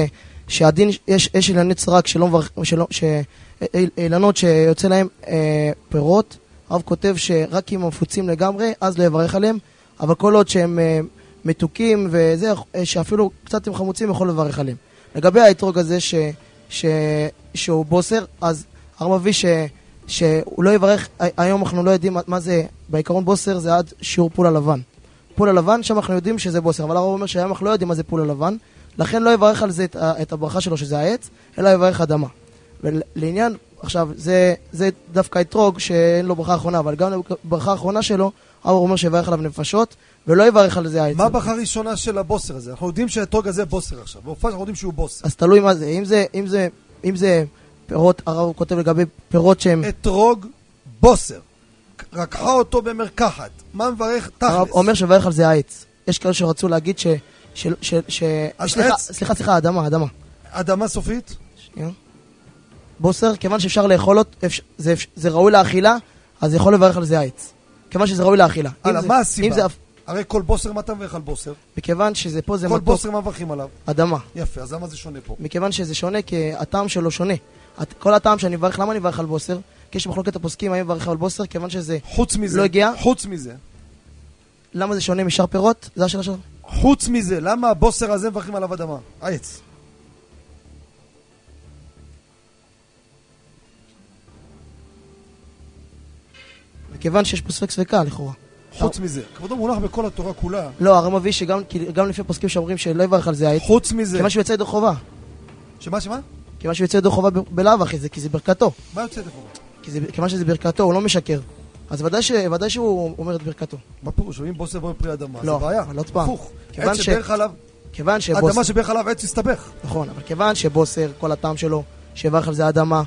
שהדין, יש, יש אילנות סרק שלא מברך, שלא, ש, אילנות שיוצא להם אה, פירות, הרב כותב שרק אם הם מפוצים לגמרי, אז לא יברך עליהם, אבל כל עוד שהם אה, מתוקים וזה, אה, שאפילו קצת הם חמוצים, יכול לברך עליהם. לגבי האתרוג הזה ש, ש, שהוא בוסר, אז הרב מביא ש... שהוא לא יברך, היום אנחנו לא יודעים מה זה, בעיקרון בוסר זה עד שיעור פול הלבן. פול הלבן, שם אנחנו יודעים שזה בוסר, אבל הרב אומר אנחנו לא יודעים מה זה פול הלבן, לכן לא יברך על זה את, את הברכה שלו שזה העץ, אלא יברך אדמה. ולעניין, עכשיו, זה, זה דווקא אתרוג שאין לו ברכה אחרונה, אבל גם ברכה האחרונה שלו, הרב אומר שיברך עליו נפשות, ולא יברך על זה העץ. מה הברכה הראשונה של הבוסר הזה? אנחנו יודעים שהאתרוג הזה בוסר עכשיו. בהופעה אנחנו יודעים שהוא בוסר. אז תלוי מה זה, אם זה, אם זה, אם זה פירות, הרב כותב לגבי פירות שהם... אתרוג בוסר. רקחה אותו במרקחת. מה מברך הרב תכלס? אומר שברך על זה העץ. יש כאלה שרצו להגיד ש... ש... ש... ש... סליחה? סליחה, סליחה, אדמה, אדמה. אדמה סופית? שנייה. בוסר, כיוון שאפשר לאכול אותו, זה, זה ראוי לאכילה, אז יכול לברך על זה העץ. כיוון שזה ראוי לאכילה. הלאה, מה הסיבה? זה, הרי כל בוסר, מה אתה מברך על בוסר? מכיוון שזה פה זה כל מתוק, בוסר, מה מברכים עליו? אדמה. יפה, אז למה זה שונה פה? מכיוון שזה שונה, כי הטעם שלו שונה. כל הטעם שאני מברך, למה אני מברך על בוסר? כי יש מחלוקת הפוסקים האם מברך על בוסר, כיוון שזה חוץ מזה, לא הגיע. חוץ מזה, למה זה שונה משאר פירות? זו השאלה שלך. חוץ מזה, למה הבוסר הזה מברכים עליו אדמה? העץ. מכיוון שיש פה ספק ספקה לכאורה. חוץ מזה. כבודו מונח בכל התורה כולה. לא, הרב מביא שגם לפי פוסקים שאומרים שלא יברך על זה העץ. חוץ מזה. כיוון שהוא יוצא ידי חובה. שמה, שמה? כיוון שהוא יוצא ידי חובה בלאו הכי, זה כי זה ברכתו. מה יוצא ידי חובה? כי זה- כיוון שזה ברכתו, הוא לא משקר. אז ודאי ש- ודאי שהוא אומר את ברכתו. מה פירוש? אם בוסר בורא פרי אדמה, לא, זה בעיה. אבל עוד פעם. הפוך. עץ ש- שברך עליו, כיוון שבוסר... אדמה שברך עליו עץ הסתבך. נכון, אבל כיוון שבוסר, כל הטעם שלו, שיברך על זה האדמה,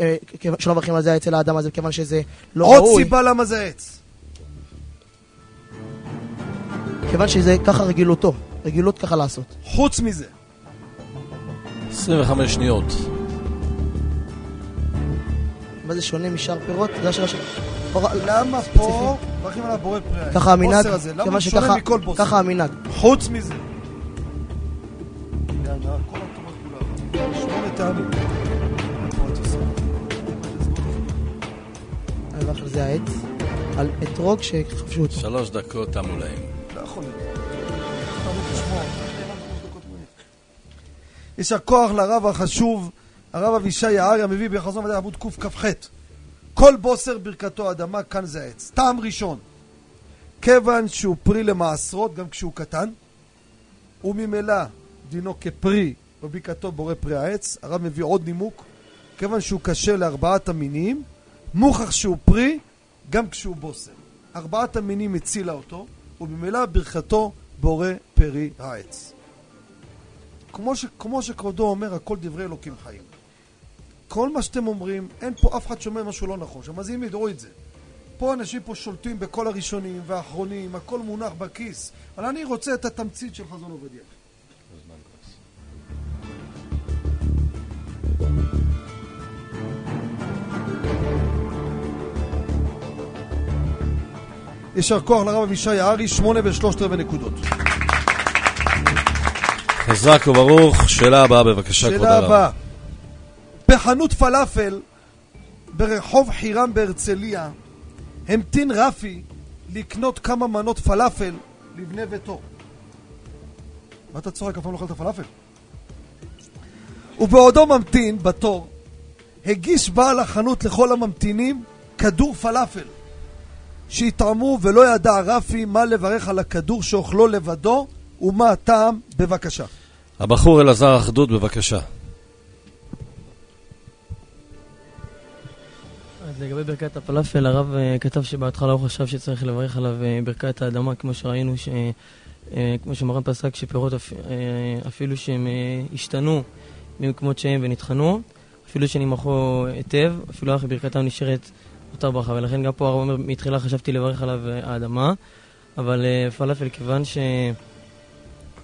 אה, שלא מברכים על זה העץ אלא האדמה, זה כיוון שזה לא עוד ראוי. סיבה למה זה עץ. כיוון שזה ככה רגילותו. רגילות ככה לעשות. חוץ מזה. 25 שניות. מה זה שונה משאר פירות? זה השאלה של... למה פה מברכים עליו בורא פרי? ככה המנהג, למה כיוון הוא שככה שונה מכל בוסר? ככה המנהג. חוץ מזה. על זה העץ, על אתרוג שכבשו אותו. שלוש דקות תמו להם. לא יכול להיות. יישר כוח לרב החשוב, הרב אבישי יערי המביא בחזון מדעי עמוד קכ"ח. כל בוסר ברכתו אדמה, כאן זה העץ. טעם ראשון, כיוון שהוא פרי למעשרות גם כשהוא קטן, וממילא דינו כפרי בברכתו בורא פרי העץ, הרב מביא עוד נימוק, כיוון שהוא קשה לארבעת המינים, מוכח שהוא פרי גם כשהוא בוסר. ארבעת המינים הצילה אותו, וממילא ברכתו בורא פרי העץ. כמו, ש, כמו שכבודו אומר, הכל דברי אלוקים חיים. כל מה שאתם אומרים, אין פה אף אחד שאומר משהו לא נכון. עכשיו, אז אם ידעו את זה. פה אנשים פה שולטים בכל הראשונים והאחרונים, הכל מונח בכיס. אבל אני רוצה את התמצית של חזון עובדיה. יישר כוח לרב אבישי הארי, שמונה ושלושת רבעי נקודות. חזק וברוך, שאלה הבאה בבקשה, כבוד הרב. שאלה הבאה. בחנות פלאפל ברחוב חירם בהרצליה המתין רפי לקנות כמה מנות פלאפל לבני ביתו. מה אתה צוחק? אף פעם לא אכלת פלאפל? ובעודו ממתין בתור, הגיש בעל החנות לכל הממתינים כדור פלאפל שהטעמו ולא ידע רפי מה לברך על הכדור שאוכלו לבדו ומה הטעם, בבקשה. הבחור אלעזר אחדות, בבקשה. לגבי ברכת הפלאפל, הרב אה, כתב שבהתחלה הוא חשב שצריך לברך עליו אה, ברכת האדמה, כמו שראינו, ש... אה, כמו שמרן פסק, שפירות אפ- אפילו שהם השתנו ממקומות שהם ונטחנו, אפילו שנמחו היטב, אפילו אחרי ברכתם נשארת אותה ברכה, ולכן גם פה הרב אומר, מתחילה חשבתי לברך עליו האדמה, אבל פלאפל, כיוון ש...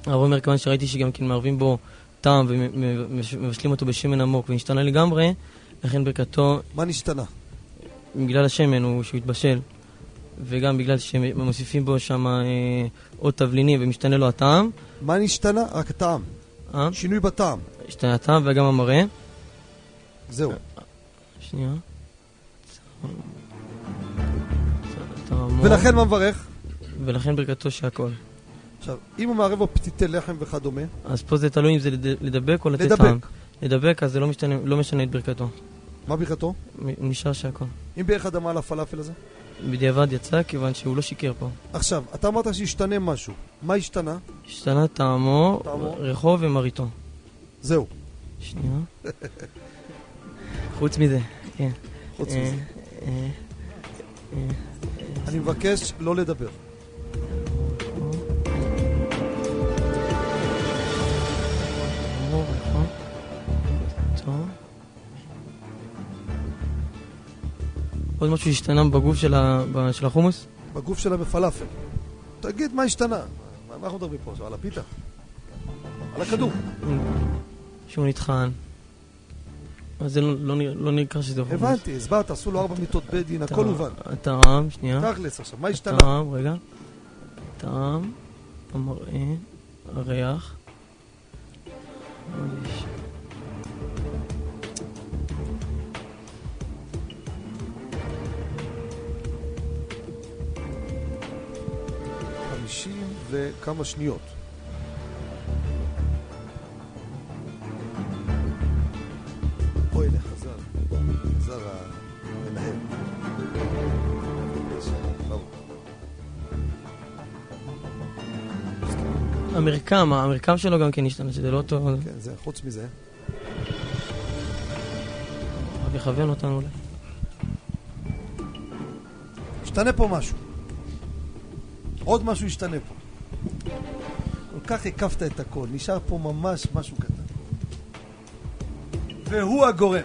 הרב אומר, כיוון שראיתי שגם כן מערבים בו טעם ומבשלים אותו בשמן עמוק ונשתנה לגמרי, לכן ברכתו... מה נשתנה? בגלל השמן, הוא שהוא התבשל, וגם בגלל שמוסיפים בו שם אה, עוד תבלינים ומשתנה לו הטעם. מה נשתנה? רק הטעם. אה? שינוי בטעם. השתנה הטעם וגם המראה. זהו. שנייה. ולכן מה מברך? ולכן ברכתו שהכל. עכשיו, אם הוא מערב בו פתיתי לחם וכדומה, אז פה זה תלוי אם זה לד- לדבק או לתת לדבק. טעם. לדבק, אז זה לא משתנה, לא משנה את ברכתו. מה ברכתו? מ- נשאר שהכל. אם בערך אדמה על הפלאפל הזה? בדיעבד יצא, כיוון שהוא לא שיקר פה. עכשיו, אתה אמרת שהשתנה משהו. מה השתנה? השתנה טעמו, טעמו. ריחו ומרעיתו. זהו. שנייה. *laughs* חוץ מזה, כן. חוץ אה, מזה. אה, אה, אני מבקש לא לדבר. עוד משהו השתנה בגוף של ה- של החומוס? בגוף שלה בפלאפל. תגיד מה השתנה. מה אנחנו מדברים פה עכשיו? על הפיתה? על הכדור. שהוא נטחן. אז זה לא- לא לא נקרא שזה חומוס. הבנתי, הסברת, עשו לו ארבע מיטות בית דין, הכל הובן. הטעם, שנייה. תכלס עכשיו, מה השתנה? הטעם, רגע. הטעם, המראה, הריח. חמישים וכמה שניות. אוי, הנה, חזר. חזר המנהל. המרקם, המרקם שלו גם כן השתנה, שזה לא אותו... כן, זה, חוץ מזה. הרב יכוון אותנו אולי. השתנה פה משהו. עוד משהו השתנה פה. כל כך הקפת את הכל, נשאר פה ממש משהו קטן. והוא הגורם.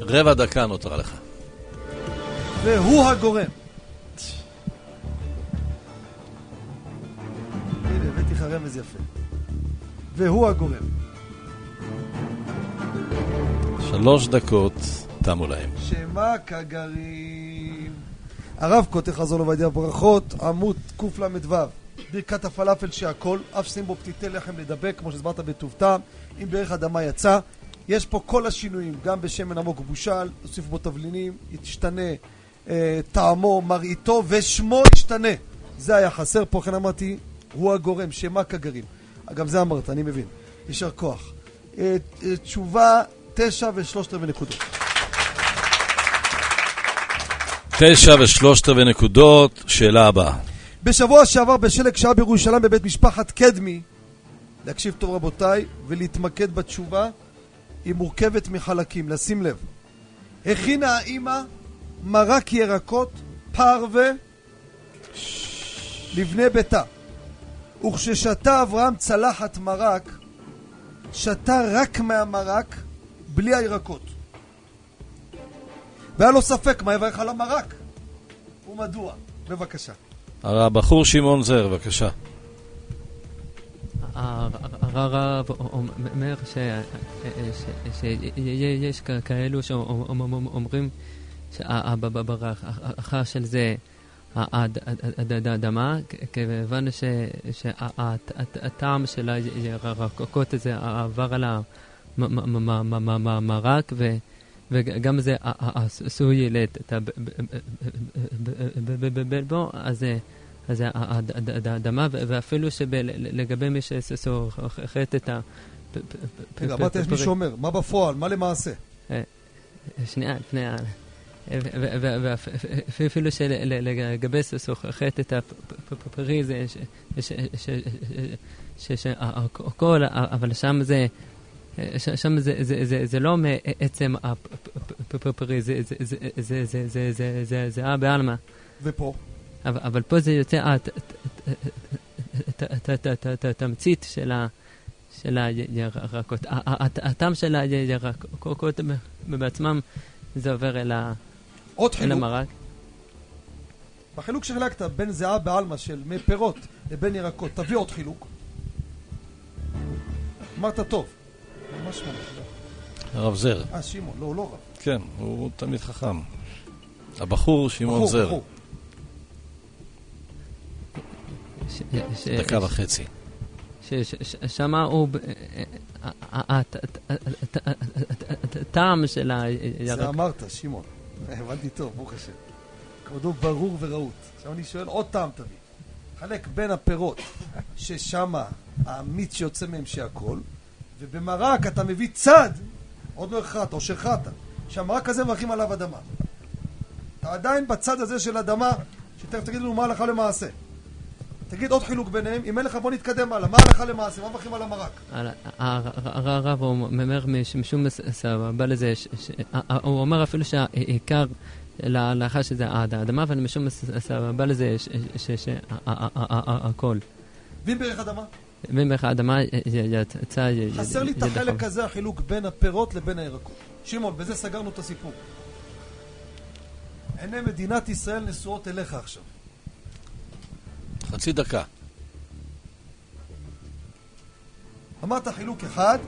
רבע דקה נותרה לך. והוא הגורם. הנה, הבאתי לך רמז יפה. והוא הגורם. שלוש דקות תמו להם. שמה כגרים? הרב כותב חזון עובדיה ברכות, עמוד קל"ו, ברכת הפלאפל שהכל, אף שים בו פתיתי לחם לדבק, כמו שהסברת בטוב טעם, אם בערך אדמה יצא. יש פה כל השינויים, גם בשמן עמוק בושל, הוסיף בו תבלינים, ישתנה אה, טעמו, מראיתו, ושמו ישתנה. זה היה חסר פה, לכן אמרתי, הוא הגורם, שמה כגרים. גם זה אמרת, אני מבין. יישר כוח. אה, אה, תשובה, תשע ושלושת רבעי נקודות. תשע ושלושת רבעי נקודות, שאלה הבאה. בשבוע שעבר בשלג שעה בירושלים בבית משפחת קדמי, להקשיב טוב רבותיי, ולהתמקד בתשובה, היא מורכבת מחלקים, לשים לב. הכינה האימא מרק ירקות פרווה לבני ביתה. וכששתה אברהם צלחת מרק, שתה רק מהמרק, בלי הירקות. והיה לו ספק מה יברך על המרק, ומדוע. בבקשה. הבחור שמעון זר, בבקשה. הרב אומר שיש כאלו שאומרים שהברכה של זה האדמה, כיוון שהטעם של הירקות הזה עבר על המרק, וגם זה עשוי בו, אז זה האדמה, ואפילו שלגבי מי שסוחט את ה... רגע, אמרת יש מישהו אומר, מה בפועל, מה למעשה? שנייה, לפני ה... ואפילו שלגבי סוחט את הפרי זה שהכל, אבל שם זה... שם זה לא מעצם הפרי, זה אה בעלמא. ופה? אבל פה זה יוצא התמצית של הירקות. הטעם של הירקות בעצמם, זה עובר אל המרק. בחילוק שחילקת בין זהה בעלמא של מי פירות לבין ירקות, תביא עוד חילוק. אמרת טוב. ממש ממש. הרב זר. אה, שמעון, לא, הוא לא רב. כן, הוא תמיד חכם. הבחור שמעון זר. בחור. דקה וחצי. ש- ש- ש- שמה הוא... הטעם של הירק... זה אמרת, שמעון. הבנתי טוב, ברוך השם. כבודו ברור ורהוט. עכשיו אני שואל עוד טעם תביא. חלק בין הפירות, ששם המיץ שיוצא מהם שהכל, ובמרק אתה מביא צד, עוד לא הכרעת, או שהכרעת, שהמרק הזה מברכים עליו אדמה. אתה עדיין בצד הזה של אדמה, שתכף תגיד לנו מה הלכה למעשה. תגיד עוד חילוק ביניהם, אם אין לך בוא נתקדם הלאה, מה הלכה למעשה, מה מברכים על המרק? הרב אומר מש- משום סבבה לזה, הוא אומר אפילו שהעיקר להלכה שזה האדמה, אבל משום סבבה לזה שהכל. ואם ברך אדמה? ואם איך האדמה יצא... חסר לי את החלק הזה, החילוק בין הפירות לבין הירקות. שמעון, בזה סגרנו את הסיפור. עיני מדינת ישראל נשואות אליך עכשיו. חצי דקה. אמרת חילוק אחד,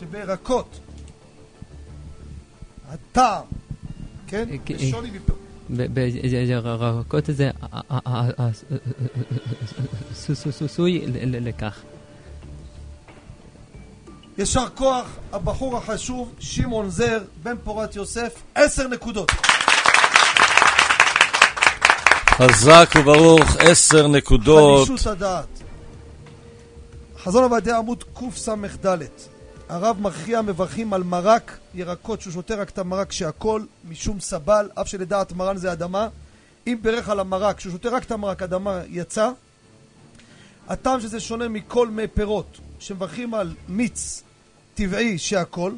שבירקות, הטעם, כן? בשוני מפירות. בירקות הזה סוסוי לכך. יישר כוח, הבחור החשוב, שמעון זר, בן פורת יוסף, עשר נקודות. חזק וברוך, עשר נקודות. חלישות הדעת. חזון עבדיה עמוד קס"ד הרב מכריע מברכים על מרק ירקות שהוא שותה רק את המרק שהכל משום סבל אף שלדעת מרן זה אדמה. אם בירך על המרק שהוא שותה רק את המרק אדמה יצא. הטעם שזה שונה מכל מי פירות שמברכים על מיץ טבעי שהכל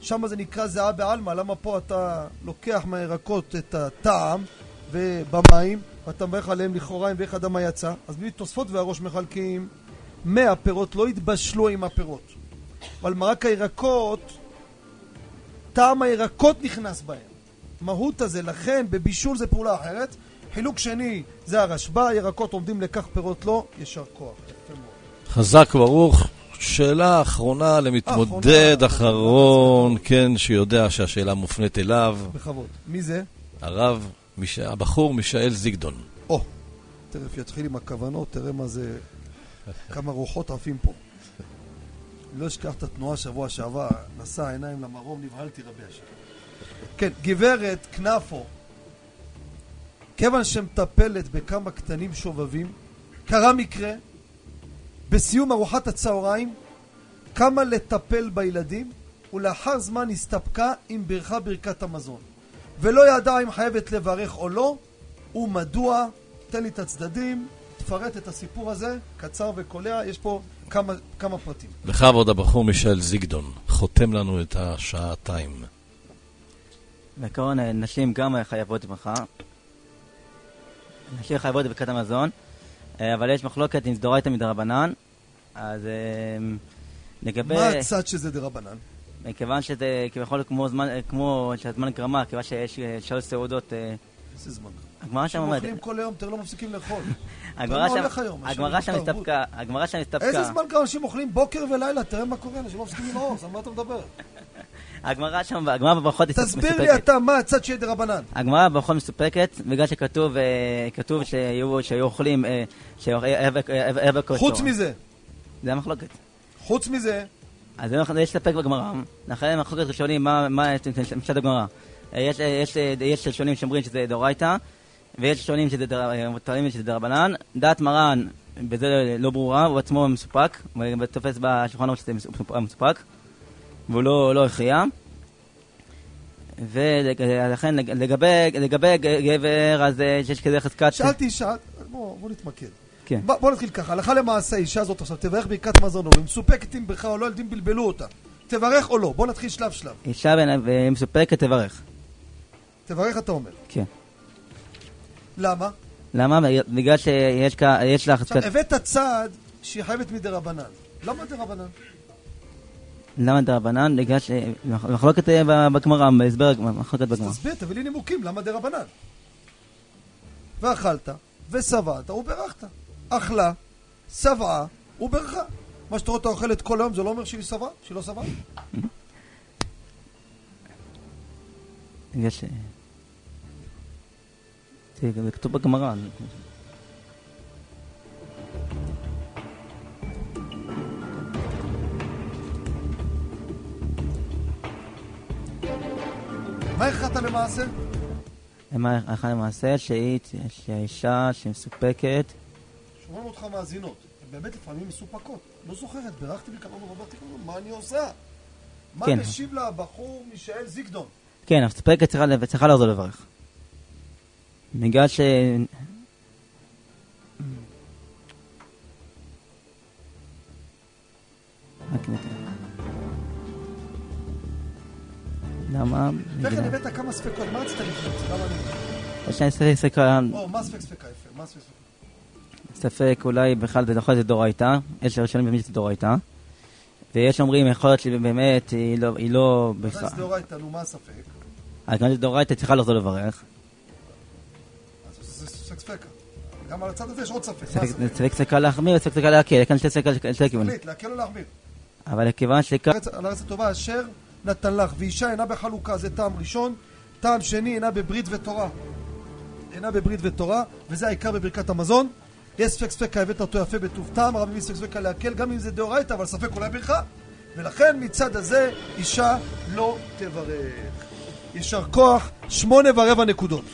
שם זה נקרא זהה בעלמא. למה פה אתה לוקח מהירקות את הטעם ובמים ואתה מברך עליהם לכאורה אם ואיך אדמה יצא? אז בלי תוספות והראש מחלקים. מהפירות לא התבשלו עם הפירות אבל מרק הירקות טעם הירקות נכנס בהם מהות הזה לכן בבישול זה פעולה אחרת חילוק שני זה הרשב"א ירקות עומדים לכך פירות לא יישר כוח. חזק וברוך. שאלה אחרונה למתמודד אחרון, כן, שיודע שהשאלה מופנית אליו. בכבוד מי זה? הרב, מיש- הבחור מישאל זיגדון. או תכף יתחיל עם הכוונות תראה מה זה כמה רוחות עפים פה לא אשכח את התנועה שבוע שעבר נשא העיניים למרום נבהלתי רבי השם כן גברת כנפו כיוון שמטפלת בכמה קטנים שובבים קרה מקרה בסיום ארוחת הצהריים קמה לטפל בילדים ולאחר זמן הסתפקה עם ברכה ברכת המזון. ולא ידעה אם חייבת לברך או לא ומדוע? תן לי את הצדדים תפרט את הסיפור הזה קצר וקולע יש פה כמה, כמה פרטים בכבוד הבחור מישאל זיגדון, חותם לנו את השעתיים. בעיקרון נשים גם אה, חייבות ברכה. נשים חייבות בברכת המזון, אה, אבל יש מחלוקת אם זה דאורייתא מדרבנן. אז אה, לגבי... מה הצד שזה דרבנן? מכיוון שזה כביכול כמו זמן, כמו שהזמן גרמה, כיוון שיש שלוש סעודות. איזה זמן? הגמרא שם אומרת... אוכלים כל היום, תראה לא מפסיקים לאכול הגמרא שם-. הסתפקה, הגמרא שם הסתפקה. איזה זמן כבר אנשים אוכלים בוקר ולילה, תראה מה קורה, אנשים לא מפסיקים ללעוס, על מה אתה מדבר? הגמרא שם, הגמרא בברכות היא תסביר לי אתה מה הצד שיהיה דרבנן. הגמרא בברכות מסופקת, בגלל שכתוב אה, כתוב שהיו אוכלים, אה, שהיו חוץ מזה. זה המחלוקת. חוץ מזה, אז יש ספק בגמרא, לכן מחלוקת ראשונים, מה מצד הגמרא. אה, יש ראשונים שאומרים שזה דאורייתא, ויש ראשונים שזה טוענים שזה דרבנן. דעת מרן, בזה לא ברורה, הוא עצמו מסופק, הוא תופס בשולחן ערוך שזה מסופ- מסופק, והוא לא לא הכריע. ולכן לג- לגבי לגבי גבר, אז אה, יש כזה חזקת... שאלתי, שאל... בוא בוא נתמקד. כן. בוא בוא נתחיל ככה, הלכה למעשה, האישה הזאת עכשיו תברך ברכת מזון היא מסופקת עם ברכה או לא, ילדים בלבלו אותה. תברך או לא, בוא נתחיל שלב שלב. אישה ומסופקת תברך. תברך אתה אומר. כן. למה? למה? בגלל שיש כ- יש לה עכשיו. הבאת צעד שהיא חייבת מדרבנן. למה דרבנן? למה דרבנן? בגלל ש... מחלוקת אה, בגמרא, בהסבר, מחלוקת בגמרא. תסביר, תביא לי נימוקים, למה דרבנן? ואכלת, ושבעת, וברכת. אכלה, שבעה, וברכה. מה שאתה רואה אותה אוכלת כל היום, זה לא אומר שהיא שבעה? שהיא לא שבעה? בגלל ש... זה כתוב בגמרא. מה הכרעת למעשה? מה הלכה למעשה? שהאישה שמסופקת, שומעים אותך מאזינות. הן באמת לפעמים מסופקות. לא זוכרת, בירכתי בכמה רבות, מה אני עושה? מה כן. משיב לה הבחור מישאל זיגדון? כן, המסופקת צריכה לחזור לברך. בגלל ש... רק נתן. למה? תכף הבאת כמה ספקות, מה רצית לפנות? למה אני... יש לי ספק- ספק- או, מה ספק ספקה יפה? מה ספק ספקה? ספק אולי בכלל זה יכול להיות דאורייתא, יש ראשונים באמת שזה דאורייתא, ויש אומרים יכול להיות שבאמת היא לא, היא לא בכלל, זה דאורייתא, נו, מה הספק? אז גם שזה דאורייתא צריכה לחזור לברך, ספקה. גם על הצד הזה יש עוד ספק. ספק? ספק ספקה להחמיר וספק ספקה להקל, כאן שתי כיוונים, תחליט, להקל או להחמיר? אבל כיוון שכאן, על הארץ הטובה אשר נתן לך, ואישה אינה בחלוקה, זה טעם ראשון. טעם שני, אינה בברית ותורה. אינה בברית ותורה, וזה העיקר בברכת המזון. יש ספק ספקה, הבאת אותו יפה בטוב טעם, הרב מביא ספק ספקה להקל, גם אם זה דאורייתא, אבל ספק אולי ברכה. ולכן מצד הזה, אישה לא תברך. יישר כוח, שמונה ורבע נקודות.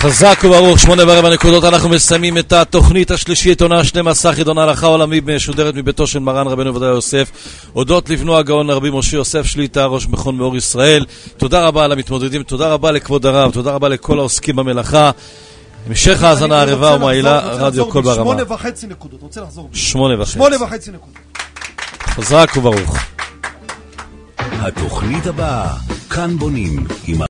חזק וברוך, שמונה ורבע נקודות, אנחנו מסיימים את התוכנית השלישית, עונה 12, חידון ההלכה העולמי, משודרת מביתו של מרן רבנו עובדיה יוסף, הודות לבנו הגאון רבי משה יוסף שליטה, ראש מכון מאור ישראל. תודה רבה למתמודדים, תודה רבה לכבוד הרב, תודה רבה לכל העוסקים במלאכה. המשך האזנה ערבה ומעילה, רדיו קול. ברמה. שמונה וחצי נקודות, רוצה לחזור בי. שמונה וחצי. שמונה וחצי נקודות. חזק וברוך. התוכנית הבאה, כאן בונים, עם